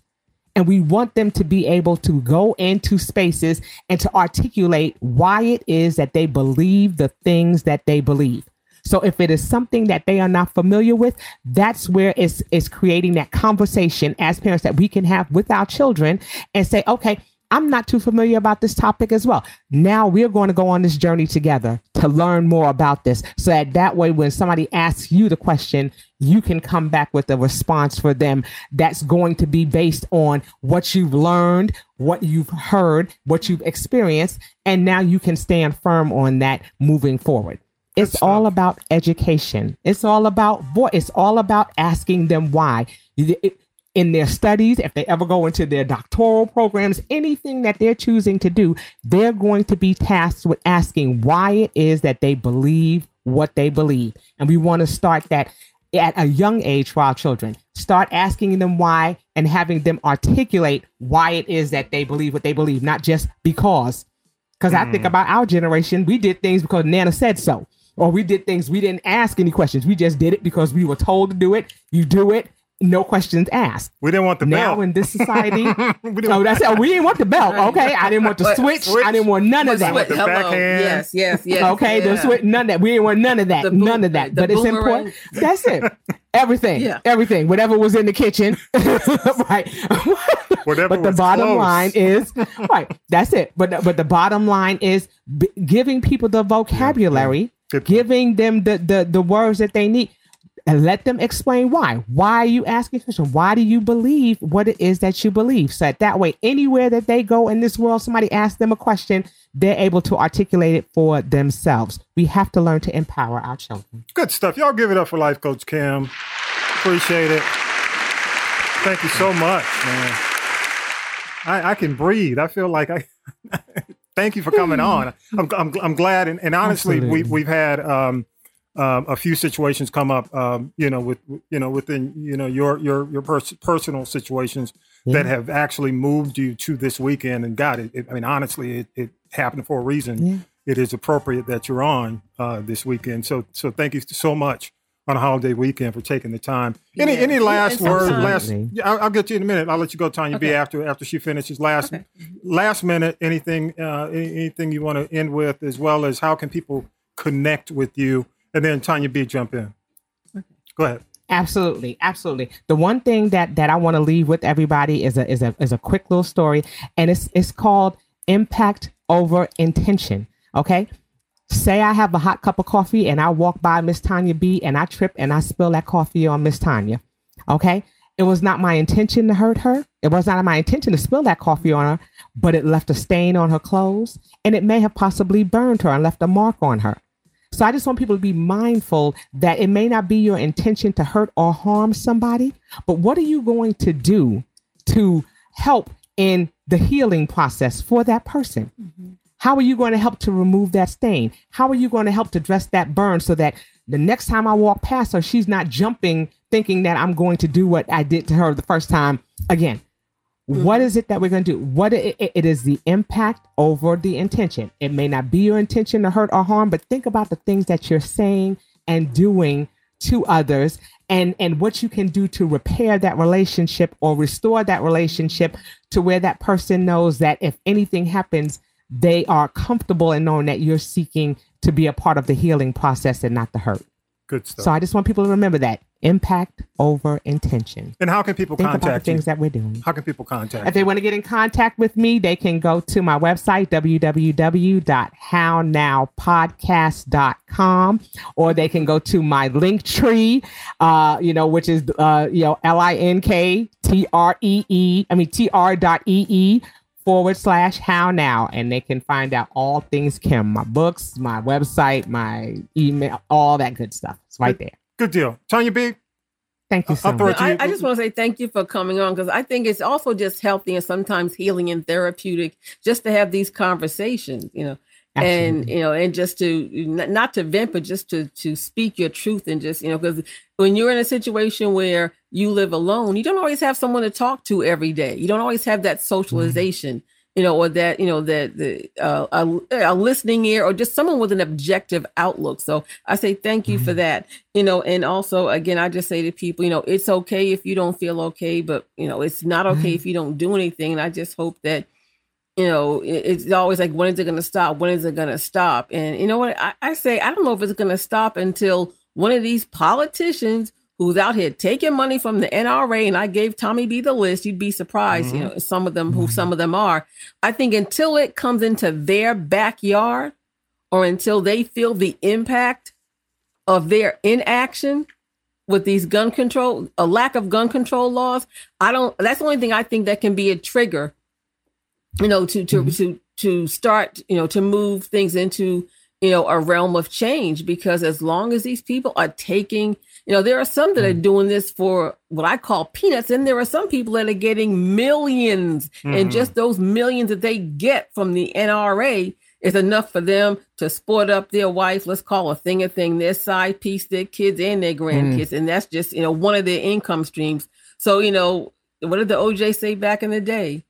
And we want them to be able to go into spaces and to articulate why it is that they believe the things that they believe. So if it is something that they are not familiar with, that's where it's, it's creating that conversation as parents that we can have with our children and say, okay, I'm not too familiar about this topic as well. Now we're going to go on this journey together to learn more about this. So that that way, when somebody asks you the question, you can come back with a response for them that's going to be based on what you've learned, what you've heard, what you've experienced. And now you can stand firm on that moving forward. It's all about education. It's all about voice. It's all about asking them why. It- in their studies, if they ever go into their doctoral programs, anything that they're choosing to do, they're going to be tasked with asking why it is that they believe what they believe. And we want to start that at a young age for our children. Start asking them why and having them articulate why it is that they believe what they believe, not just because. Because I think mm. about our generation, we did things because Nana said so. Or we did things we didn't ask any questions. We just did it because we were told to do it. You do it, no questions asked. We didn't want the now belt. in this society. We didn't oh, that's it. We didn't want the belt. Okay, I didn't want the switch. switch. I didn't want none of that. Switch. Hello. backhand. Yes, yes, yes. okay, the switch. None of that. We didn't want none of that. The boom- none of that. the But it's important. That's it. Everything. Yeah. Everything. Whatever was in the kitchen. right. Whatever but the was bottom close. line is right. That's it. But the- but the bottom line is b- giving people the vocabulary, Good point. giving them the, the the words that they need, and let them explain why. Why are you asking questions? Why do you believe what it is that you believe? So that, that way, anywhere that they go in this world, somebody asks them a question, they're able to articulate it for themselves. We have to learn to empower our children. Good stuff. Y'all give it up for Life Coach Kim. Appreciate it. Thank you so much, man. I, I can breathe. I feel like I. thank you for coming on. I'm, I'm, I'm glad, and, and honestly, we we've had um, um, a few situations come up, um, you know, with you know within you know your your your pers- personal situations Yeah. that have actually moved you to this weekend. And God, it, it, I mean, honestly, it, it happened for a reason. Yeah. It is appropriate that you're on uh, this weekend. So so thank you so much on a holiday weekend for taking the time. Any Yeah. any last and word? Last, yeah, I'll, I'll get to you in a minute. I'll let you go, Tanya B. Okay. After after she finishes. Last last minute. Anything uh, anything you want to end with, as well as how can people connect with you, and then Tanya B. Jump in. Go ahead. Absolutely, absolutely. The one thing that that I want to leave with everybody is a is a is a quick little story, and it's it's called impact over intention. Okay. Say I have a hot cup of coffee and I walk by Miss Tanya B and I trip and I spill that coffee on Miss Tanya. Okay. It was not my intention to hurt her. It was not my intention to spill that coffee on her, but it left a stain on her clothes and it may have possibly burned her and left a mark on her. So I just want people to be mindful that it may not be your intention to hurt or harm somebody, but what are you going to do to help in the healing process for that person? Mm-hmm. How are you going to help to remove that stain? How are you going to help to dress that burn so that the next time I walk past her, she's not jumping thinking that I'm going to do what I did to her the first time again? What mm-hmm. is it that we're going to do? What it, it- it is the impact over the intention. It may not be your intention to hurt or harm, but think about the things that you're saying and doing to others and and what you can do to repair that relationship or restore that relationship to where that person knows that if anything happens they are comfortable in knowing that you're seeking to be a part of the healing process and not the hurt Good stuff. so i just want people to remember that impact over intention and how can people think about the contact you? things that we're doing How can people contact if they want to get in contact with me, they can go to my website, www.hownowpodcast.com, or they can go to my link tree, uh, you know, which is, uh, you know, L I N K T R E E, I mean, T R dot E E forward slash how now. And they can find out all things Kim, my books, my website, my email, all that good stuff. It's right there. Good deal. Tanya B. Thank you so I'll throw it much. to you. I, I just want to say thank you for coming on because I think it's also just healthy and sometimes healing and therapeutic just to have these conversations, you know, and you know, and just to not to vent, but just to to speak your truth and just you know, because when you're in a situation where you live alone, you don't always have someone to talk to every day. You don't always have that mm-hmm. socialization. You know, or that you know that the uh, a, a listening ear, or just someone with an objective outlook. So I say thank you for mm-hmm. that. You know, and also again, I just say to people, you know, it's okay if you don't feel okay, but you know, it's not okay mm-hmm. if you don't do anything. And I just hope that you know, it's always like, when is it going to stop? When is it going to stop? And you know what? I, I say, I don't know if it's going to stop until one of these politicians who's out here taking money from the NRA, and I gave Tommy B the list, you'd be surprised, you mm-hmm. know, some of them who mm-hmm. some of them are. I think until it comes into their backyard or until they feel the impact of their inaction with these gun control, a lack of gun control laws, I don't, that's the only thing I think that can be a trigger you know to to mm-hmm. to to start you know to move things into you know a realm of change because as long as these people are taking you know there are some that are doing this for what i call peanuts and there are some people that are getting 1000000s and Mhm. just those millions that they get from the nra is enough for them to sport up their wife let's call a thing a thing their side piece their kids and their grandkids and that's just you know one of their income streams. So you know what did the oj say back in the day?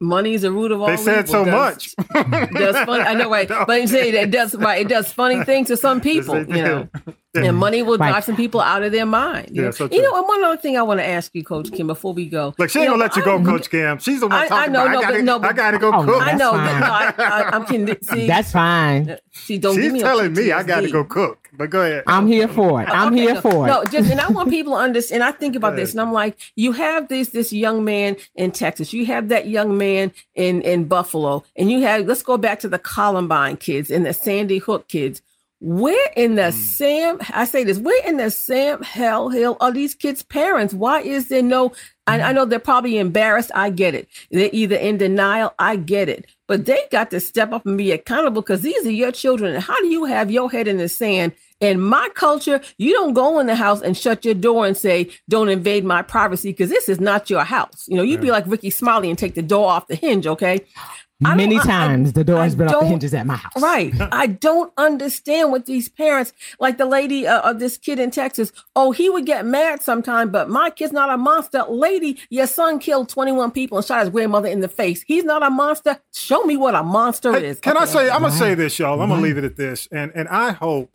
Money is the root of all They said evil. so Does- does funny I know right but you say that does right it does funny things to some people you know. And mm-hmm. money will Right. drive some people out of their mind you Yeah, know, so you know and one other thing I want to ask you Coach Kim before we go Look, she ain't gonna let you go, I- Coach Kim. She's the one I, I know, about. no, I gotta, but no, but I gotta go Oh, cook. I know, but no, I, I, I'm kidding. See, That's fine. Uh, see, don't give She's me telling me I gotta go cook. But go ahead. I'm here for it. I'm Okay, here no, for it. No, just and I want people to understand. I think about this, and I'm like, you have this this young man in Texas, you have that young man in in Buffalo, and you have let's go back to the Columbine kids and the Sandy Hook kids. Where in the mm. Sam? I say this. Where in the Sam Hell Hill are these kids' parents? Why is there no? I, I mm. know they're probably embarrassed. I get it. They're either in denial. I get it. But they got to step up and be accountable because these are your children. And how do you have your head in the sand In my culture, you don't go in the house and shut your door and say, "Don't invade my privacy," because this is not your house. You know, you'd be like Rickey Smiley and take the door off the hinge. Okay. I Many don't- I- times the door has been off the hinges at my house. Right. I don't understand what these parents, like the lady uh, of this kid in Texas. Oh, he would get mad sometime, but my kid's not a monster. Lady, your son killed 21 people and shot his grandmother in the face. He's not a monster. Show me what a monster Hey, is. Can I say? I'm gonna say this, y'all. I'm gonna leave it at this, and and I hope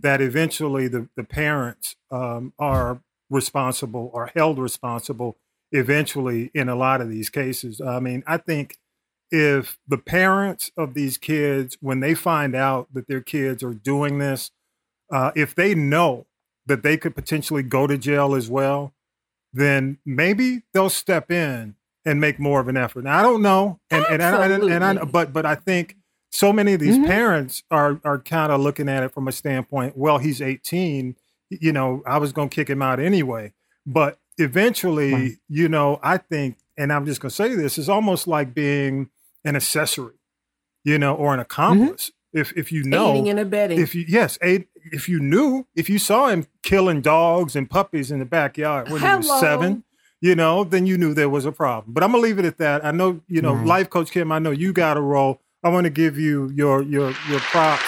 that eventually the the parents um, are responsible or held responsible eventually in a lot of these cases. I mean, I think if the parents of these kids, when they find out that their kids are doing this, uh, if they know that they could potentially go to jail as well, then maybe they'll step in and make more of an effort. Now I don't know, and and I, and, I, and I but but I think so many of these Mm-hmm. parents are are kind of looking at it from a standpoint. Well, he's 18. You know, I was going to kick him out anyway. But eventually, you know, I think, and I'm just going to say this: is almost like being an accessory, you know, or an mm-hmm. accomplice. If if you know, Aiding and abetting. if you yes, aid, if you knew, if you saw him killing dogs and puppies in the backyard when he was seven, you know, then you knew there was a problem. But I'm gonna leave it at that. I know, you know, Right. life coach Kim. I know you got a role. I want to give you your your your props.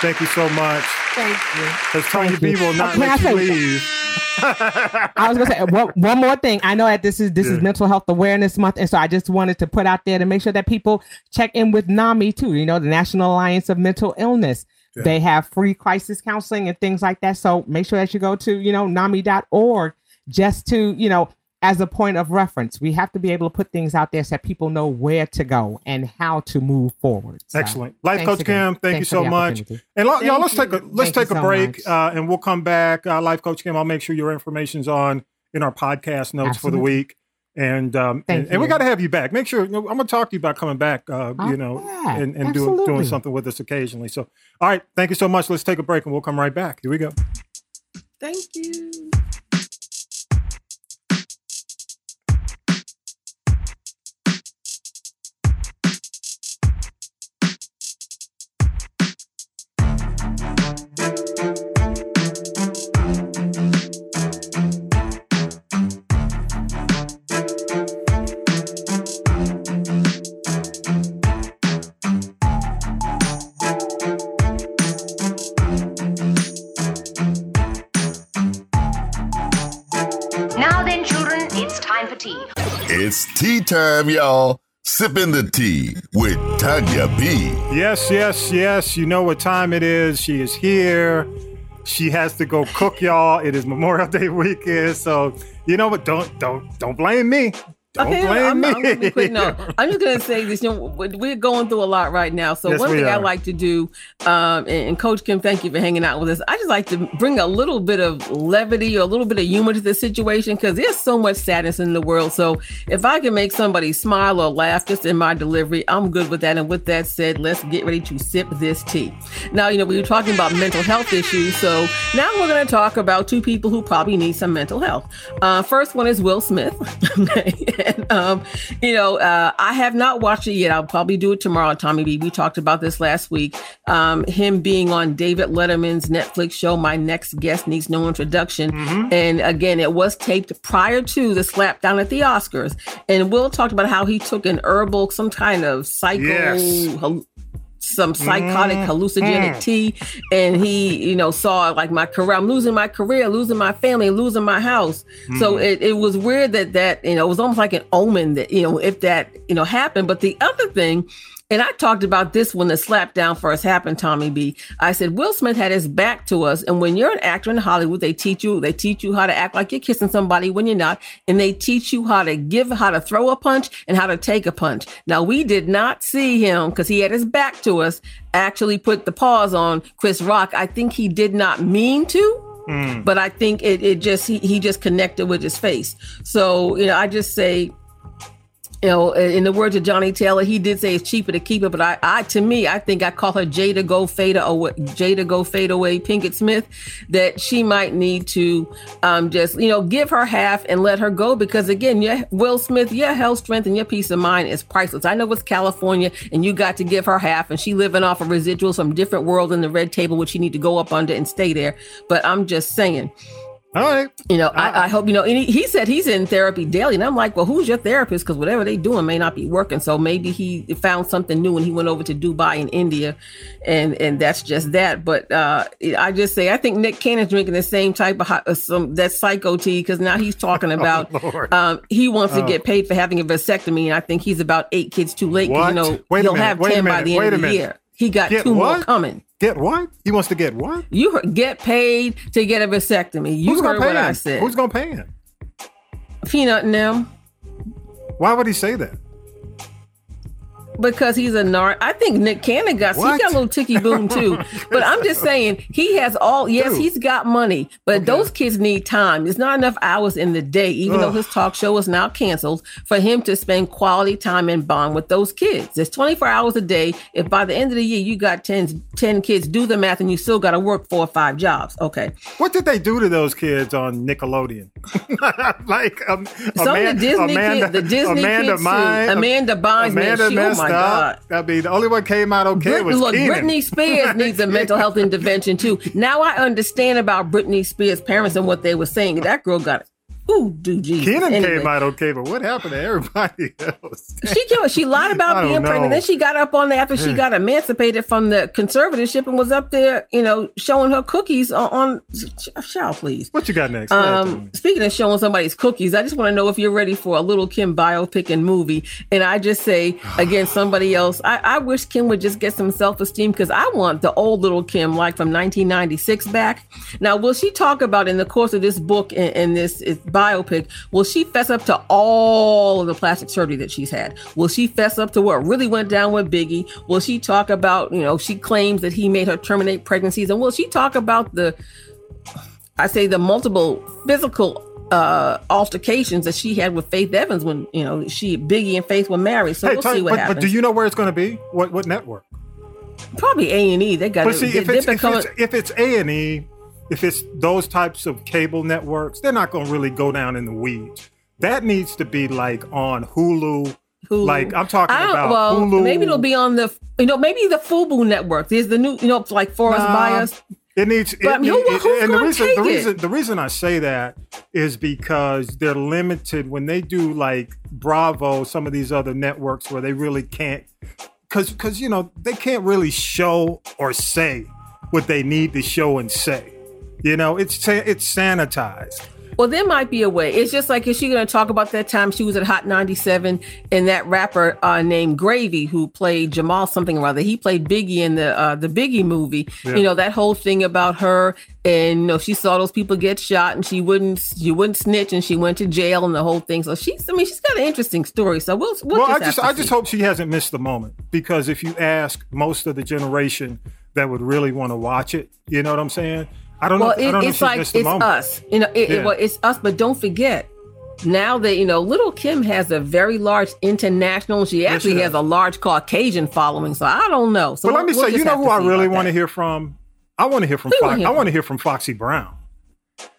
Thank you so much. Thank you. Because Tony Thank B you. will not Can I let you say- leave. I was gonna say uh, one, one more thing. I know that this is this is Mental Health Awareness Month, and so I just wanted to put out there to make sure that people check in with NAMI too. You know, the National Alliance of Mental Illness. Yeah. They have free crisis counseling and things like that. So make sure that you go to you know NAMI.org just to you know as a point of reference. We have to be able to put things out there so that people know where to go and how to move forward. So, Excellent. Life Coach again. Cam, thank Thanks you so much. And lo- y'all, let's take a let's Thank take a so break, uh, and we'll come back. Uh, Life Coach Kim, I'll make sure your information's on in our podcast notes for the week. And um, and, and we got to have you back. Make sure you know, I'm going to talk to you about coming back. Uh, you know, right. and, and doing doing something with us occasionally. So, all right, thank you so much. Let's take a break, and we'll come right back. Here we go. Thank you. Time, y'all. Sipping the tea with Tanya B. Yes, yes, yes. You know what time it is. She is here. She has to go cook, y'all. It is Memorial Day weekend, so you know what? Don't don't don't blame me. Don't Okay, blame I'm, me. I'm gonna be quick. No, I'm just gonna say this. You know, we- we're going through a lot right now. So Yes, one thing I are. like to do, um, and, Coach Kim, thank you for hanging out with us. I just like to bring a little bit of levity or a little bit of humor to the situation because there's so much sadness in the world. So if I can make somebody smile or laugh just in my delivery, I'm good with that. And with that said, let's get ready to sip this tea. Now, you know, we were talking about mental health issues. So now we're going to talk about two people who probably need some mental health. Uh, first one is Will Smith. And, um, you know, uh, I have not watched it yet. I'll probably do it tomorrow, Tommy B. We talked about this last week. Um, him being on David Letterman's Netflix show, My Next Guest Needs No Introduction. And again, it was taped prior to the slap down at the Oscars. And Will talked about how he took an herbal, some kind of psycho, Yes. Some psychotic Mhm. hallucinogenic tea and he you know saw like my career i'm losing my career losing my family losing my house so Mhm. it, it was weird that that you know it was almost like an omen that you know if that you know happened but the other thing and I talked about this when the slapdown first happened, Tommy B. I said Will Smith had his back to us, and when you're an actor in Hollywood, they teach you they teach you how to act like you're kissing somebody when you're not, and they teach you how to give, how to throw a punch, and how to take a punch. Now we did not see him because he had his back to us. Actually, put the pause on Chris Rock. I think he did not mean to, hmm. but I think it, it just he, he just connected with his face. So you know, I just say you know, in the words of Johnnie Taylor, he did say it's cheaper to keep it, but I, I to me, I think I call her Jada Go Fade away, Jada Go Fade Away Pinkett Smith, that she might need to um, just, you know, give her half and let her go because again, yeah, Will Smith, your health strength and your peace of mind is priceless. I know it's California and you got to give her half and she living off of residuals from different world in the red table, which you need to go up under and stay there. But I'm just saying, all right. You know, I, I, hope you know. And he, he, said he's in therapy daily, and I'm like, well, who's your therapist? Because whatever they doing may not be working. So maybe he found something new when he went over to Dubai in India, and and that's just that. But uh, I just say I think Nick Cannon's drinking the same type of uh, some that psycho tea because now he's talking oh, about oh, um, he wants to oh. get paid for having a vasectomy, and I think he's about eight kids too late. You know, Wait he'll have ten by the end of the year. He got get two what? more coming. Get what? He wants to get what? You heard, get paid to get a vasectomy. You Who's heard what him? I said. Who's gonna pay him? Peanut and them. Why would he say that? Because he's a narc. I think Nick Cannon got he got a little ticky boom too. but I'm just saying he has all. Yes, Dude. he's got money, but okay. those kids need time. There's not enough hours in the day, even Ugh. though his talk show is now canceled, for him to spend quality time and bond with those kids. There's 24 hours a day. If by the end of the year you got 10, 10 kids, do the math, and you still got to work four or five jobs. Okay. What did they do to those kids on Nickelodeon? like um, some Amanda, of the Disney Amanda, kids, the Disney Amanda kids Mine. Amanda Bynes, Amanda oh my God. I mean, the only one came out okay Brit- was look. Kenan. Britney Spears needs a mental health intervention too. Now I understand about Britney Spears' parents and what they were saying. That girl got Ooh, do Jesus. Kenan anyway. came out okay, but what happened to everybody else? she killed. She lied about being pregnant. Then she got up on there after she got emancipated from the conservatorship and was up there, you know, showing her cookies on. on shall please. What you got next? Um, speaking of showing somebody's cookies, I just want to know if you're ready for a little Kim biopic and movie. And I just say again, somebody else. I, I wish Kim would just get some self esteem because I want the old little Kim, like from 1996 back. Now, will she talk about in the course of this book and, and this is biopic, will she fess up to all of the plastic surgery that she's had? Will she fess up to what really went down with Biggie? Will she talk about, you know, she claims that he made her terminate pregnancies? And will she talk about the, I say, the multiple physical uh, altercations that she had with Faith Evans when, you know, she, Biggie and Faith were married. So hey, we'll see what but, happens. But do you know where it's going to be? What, what network? Probably A and E. They got. But see, if it's, if it's if it's A and E, if it's those types of cable networks, they're not going to really go down in the weeds. That needs to be like on Hulu. Hulu. Like I'm talking about well, Hulu. Maybe it'll be on the you know maybe the Fubo network. There's the new you know like for us by us. It needs. But it, who, it, and the reason the reason the reason I say that is because they're limited when they do like Bravo, some of these other networks where they really can't because because you know they can't really show or say what they need to show and say. You know, it's it's sanitized. Well, there might be a way. It's just like, is she going to talk about that time she was at Hot 97 and that rapper uh, named Gravy who played Jamal something or other? He played Biggie in the uh, the Biggie movie. Yeah. You know that whole thing about her and you know she saw those people get shot and she wouldn't she wouldn't snitch and she went to jail and the whole thing. So she's I mean she's got an interesting story. So we'll, we'll well just I just I just hope she hasn't missed the moment because if you ask most of the generation that would really want to watch it, you know what I'm saying? I don't well, know. It, don't it's like it's us. You know, it, yeah. it, well, it's us. But don't forget, now that you know, Little Kim has a very large international. She actually yes, has a large Caucasian following. So I don't know. So but let me we'll say, you know who I really want to hear from? I want to hear from. Fox, I want to hear from Foxy Brown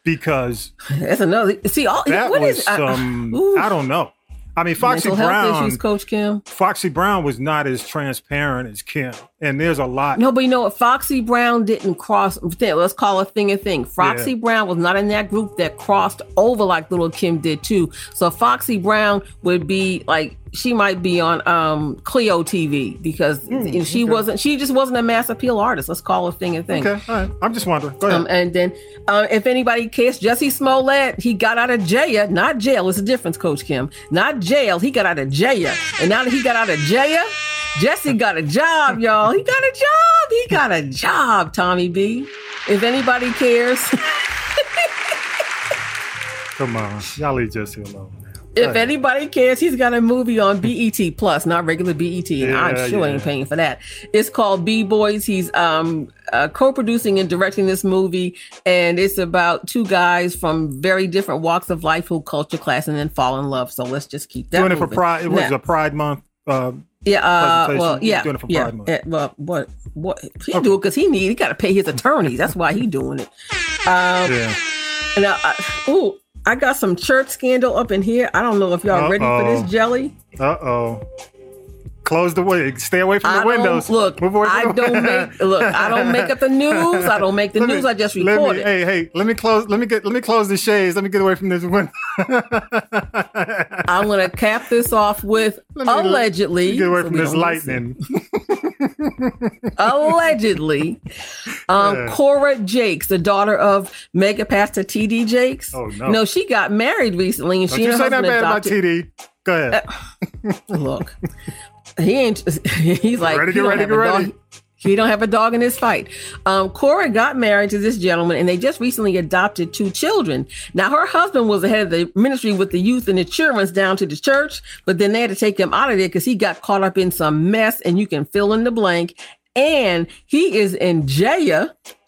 because that's another. See, all that what was is, some. I, I don't know. I mean, Foxy Mental Brown, issues, Coach Kim. Foxy Brown was not as transparent as Kim, and there's a lot. No, but you know what? Foxy Brown didn't cross. Let's call a thing a thing. Foxy yeah. Brown was not in that group that crossed over like Little Kim did too. So Foxy Brown would be like she might be on um Cleo TV because mm, she okay. wasn't she just wasn't a mass appeal artist. Let's call a thing a thing. Okay, all right. I'm just wondering. Go ahead. Um, and then uh, if anybody cares, Jussie Smollett, he got out of jail, not jail. It's a difference, Coach Kim. Not jail. He got out of jail, and now that he got out of jail, Jussie got a job, y'all. He got a job. He got a job. Tommy B. If anybody cares. Come on, y'all leave Jussie alone. If anybody cares, he's got a movie on BET Plus, not regular BET, and Yeah, I'm sure yeah. ain't paying for that. It's called B Boys. He's um uh, co-producing and directing this movie, and it's about two guys from very different walks of life who culture class and then fall in love. So let's just keep that. Doing it for. Pride. It was Now- a Pride Month. Uh, Yeah, uh, well, yeah, doing it for yeah, Pride Month. yeah, well, what, what he do it because he need he got to pay his attorneys. That's why he doing it. Um, yeah. Now, I, ooh, I got some church scandal up in here. I don't know if y'all ready for this jelly. Uh oh. Close the way. Stay away from the windows. look, Move away I the- don't make look. I don't make up the news. I don't make the Let me- news. I just report me, it. Hey, hey, let me close. Let me get. Let me close the shades. Let me get away from this window. I'm gonna cap this off with Let me- allegedly. Get away so from this lightning. allegedly, um, Yeah. Cora Jakes, the daughter of Mega Pastor T.D. Jakes. Oh, no. No, she got married recently, and Don't she and her husband bad about adopted. TD. Go ahead. Look, he ain't. He's like Ready, he get don't ready, have get a ready. dog- He don't have a dog in this fight. Um, Cora got married to this gentleman, and they just recently adopted two children. Now, her husband was the head of the ministry with the youth and the children's down to the church, but then they had to take him out of there because he got caught up in some mess, and you can fill in the blank. And he is in jail,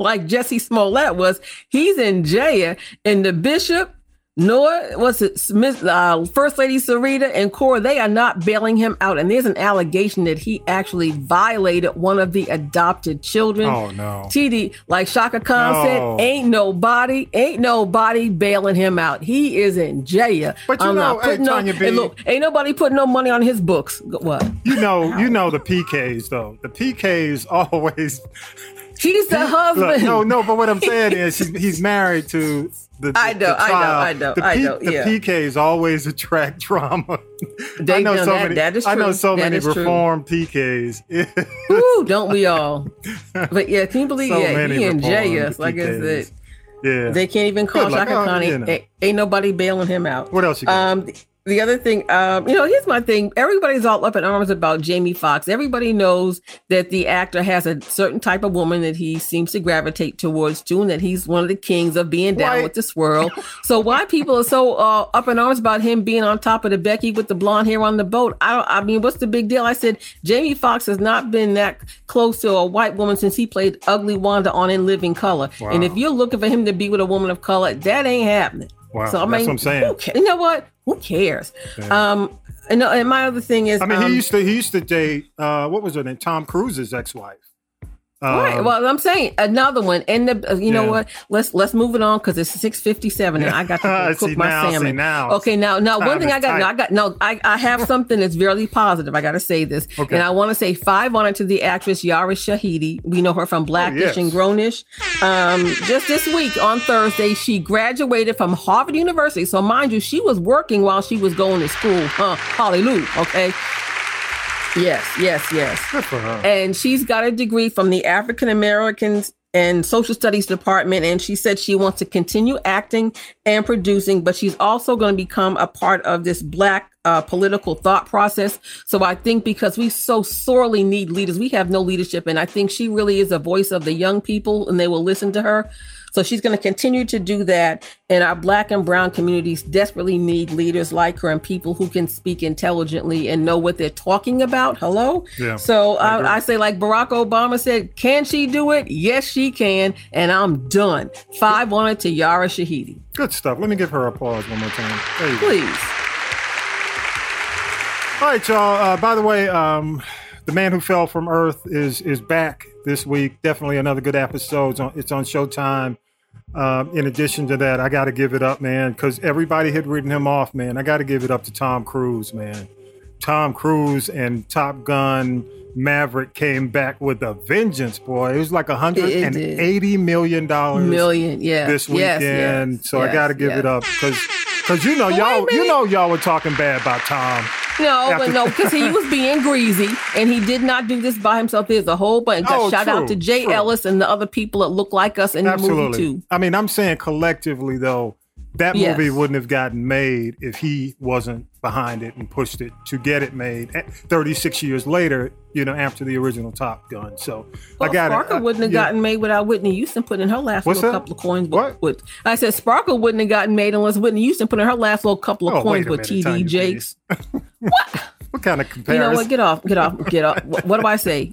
like Jussie Smollett was. He's in jail, and the bishop Noah, what's it, Smith, uh, First Lady Serita and Cora, they are not bailing him out. And there's an allegation that he actually violated one of the adopted children. Oh, no. TD, like Chaka Khan No. said, ain't nobody, ain't nobody bailing him out. He is in jail. But you I'm know, not hey, no, Tanya B. look, ain't nobody putting no money on his books. What? You know, you know the PKs though. The PKs always. He's the Look, husband. no, no, but what I'm saying is he's married to the. the I know, the I know. I know, The, I know, The. PKs always attract drama. They I know know so that- many. that is I know so That many is true. reformed PKs. Woo, don't we all? But yeah, can you believe? So yeah, he jail. reformed Like I said, yeah. they can't even call. Chaka Oh, Khan. you know. Ain't, ain't nobody bailing him out. What else you got? Um, the, the other thing, um, you know, here's my thing. Everybody's all up in arms about Jamie Foxx. Everybody knows that the actor has a certain type of woman that he seems to gravitate towards too, and that he's one of the kings of being down Right. with the swirl. so why people are so uh, up in arms about him being on top of the Becky with the blonde hair on the boat? I don't. I mean, what's the big deal? I said Jamie Foxx has not been that close to a white woman since he played Ugly Wanda on In Living Color. Wow. And if you're looking for him to be with a woman of color, that ain't happening. Wow, So I that's mean, what I'm saying. who ca- you know what? Who cares? Yeah. Um, and, and my other thing is, I mean, um, he used to he used to date uh, what was her name? Tom Cruise's ex-wife. Right. Um, Well, I'm saying another one. And the, uh, you know what? Let's let's move it on because it's 6:57 and I got to cook my now, salmon. now. Okay, now now one thing I got, no. I got no, I, I have something that's very positive. I got to say this, Okay. and I want to say five on it to the actress Yara Shahidi. We know her from Blackish Oh, yes. and Grownish. Um, just this week on Thursday, she graduated from Harvard University. So mind you, she was working while she was going to school. Huh? Hallelujah. Okay. Yes, yes, yes. Good for her. And she's got a degree from the African Americans and Social Studies Department. And she said she wants to continue acting and producing, but she's also going to become a part of this Black uh, political thought process. So I think because we so sorely need leaders, we have no leadership. And I think she really is a voice of the young people and they will listen to her. So she's going to continue to do that. And our Black and Brown communities desperately need leaders like her and people who can speak intelligently and know what they're talking about. Hello? Yeah, So I. Say, like Barack Obama said, can she do it? Yes, she can. And I'm done. Five on it to Yara Shahidi. Good stuff. Let me give her applause one more time. You go. Please. All right, y'all. Uh, by the way, um, the man who fell from Earth is is back this week. Definitely another good episode. It's on, it's on Showtime. Um, in addition to that, I got to give it up, man, because everybody had written him off, man. I got to give it up to Tom Cruise, man. Tom Cruise and Top Gun Maverick came back with a vengeance, boy. It was like a hundred It- it and did. eighty million dollars Million, yeah. this Yes, weekend. yes, so I got to give yes. it up because because you know y'all you know y'all were talking bad about Tom. No, After- but no, because he was being greasy and he did not do this by himself. There's a whole bunch. Oh, shout out to Jay true. Ellis and the other people that look like us in the movie Absolutely. too. I mean, I'm saying collectively though, that Yes. movie wouldn't have gotten made if he wasn't behind it and pushed it to get it made. Eh, 36 years later, you know, after the original Top Gun. So well, I got Sparkle it. wouldn't have yeah. gotten made without Whitney Houston putting in her last What's little that? couple of coins. What? With, I said Sparkle wouldn't have gotten made unless Whitney Houston put in her last little couple of Oh, coins with TD Jakes. What What kind of comparison? You know what? Get off, get off, get off. What, what do I say?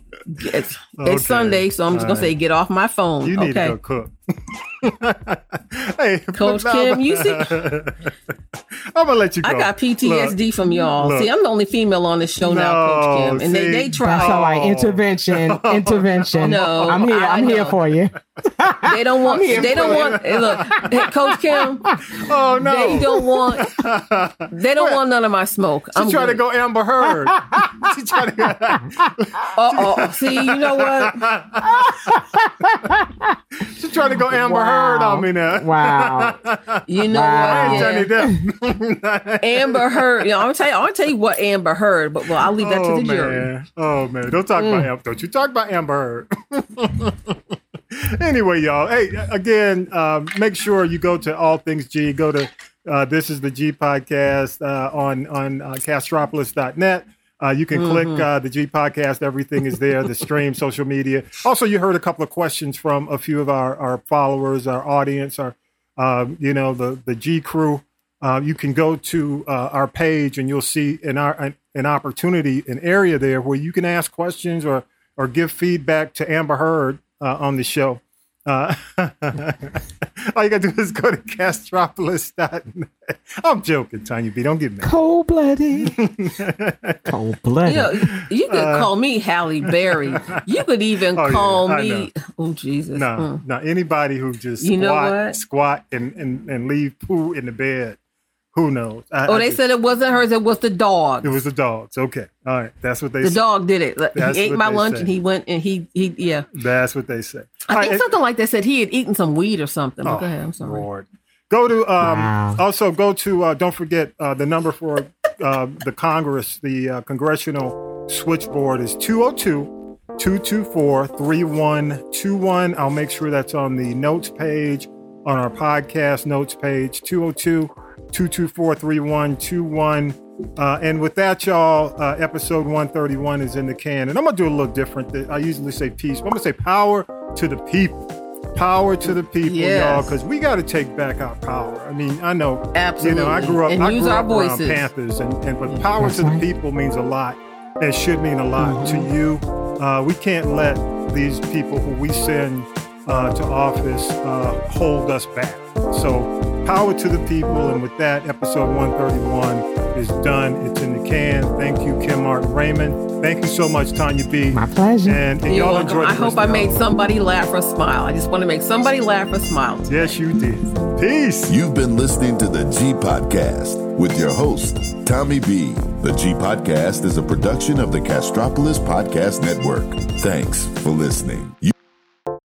It's, Okay. it's Sunday, so I'm just gonna say get off my phone. You need okay. to go cook. Hey, Coach but Kim, you see- I'm gonna let you go. I got PTSD Look, from y'all. look. See, I'm the only female on this show now, Coach Kim, and they see, they try. That's all right. Intervention. Intervention. No, I'm here. I I'm here for you. They don't want. I'm They don't want. Hey, look, hey, Coach Kim. Oh no, They don't want. They don't want none of my smoke. She I'm trying to go Amber Heard. she trying to. Uh oh. See, you know what? She's trying to go Amber Heard on me now. Wow. You know I what? ain't Yeah. Johnny Depp. Amber Heard. You know, I'm gonna tell you. I'm gonna tell you what Amber Heard, but well, I'll leave that oh, to the jury. man. Oh man, don't talk about Mm. Amber. Don't you talk about Amber Heard. anyway, y'all. Hey, again, um, make sure you go to All Things G. Go to uh, This Is the G podcast uh, on on uh, Castropolis.net. Uh, you can click Mhm. uh, the G podcast. Everything is there. The stream, social media. Also, you heard a couple of questions from a few of our, our followers, our audience, our um, you know the the G crew. Uh, you can go to uh, our page and you'll see an, an an opportunity, an area there where you can ask questions or or give feedback to Amber Heard uh, on the show. All you gotta do is go to castropolis.net. I'm joking, Tanya B. Don't get mad. Cold blooded. Cold blooded. You know, you could Uh, call me Halle Berry. You could even Oh, call I me. know. Oh Jesus! No, Mm. no. Anybody who just You know squat, what? squat, and, and and leave poo in the bed, who knows? I- Oh, I they just- said it wasn't hers. It was the dog. it was the dogs. Okay, all right. That's what they. The say. dog did it. Like, He ate my lunch say. and he went and he he yeah. That's what they say. I All think right, something like that said he had eaten some weed or something. Oh, go ahead. I'm sorry. Lord. Go to um, Wow. also go to uh, don't forget uh, the number for uh, the Congress, the uh, congressional switchboard is 202 224 3121. I'll make sure that's on the notes page on our podcast notes page 202 224 3121. Uh, and with that, y'all, uh, episode 131 is in the can. And I'm going to do a little different. I usually say peace, but I'm going to say power to the people. Power to the people, y'all, because we got to take back our power. I mean, I know, you know, I grew up, And I use grew our up around. Panthers, and, and but power That's to the people means a lot. It should mean a lot Mm-hmm. to you. Uh, we can't let these people who we send uh, to office uh, hold us back. So, power to the people. And with that, episode 131 is done. It's in the can. Thank you, Kim Martin Raymond. Thank you so much, Tanya B. My pleasure. And, and You're y'all welcome. enjoy the I hope rest I of the made hour. somebody laugh or smile. I just want to make somebody laugh or smile. Yes, you did. Peace. You've been listening to the G Podcast with your host, Tommy B. The G Podcast is a production of the Castropolis Podcast Network. Thanks for listening. You-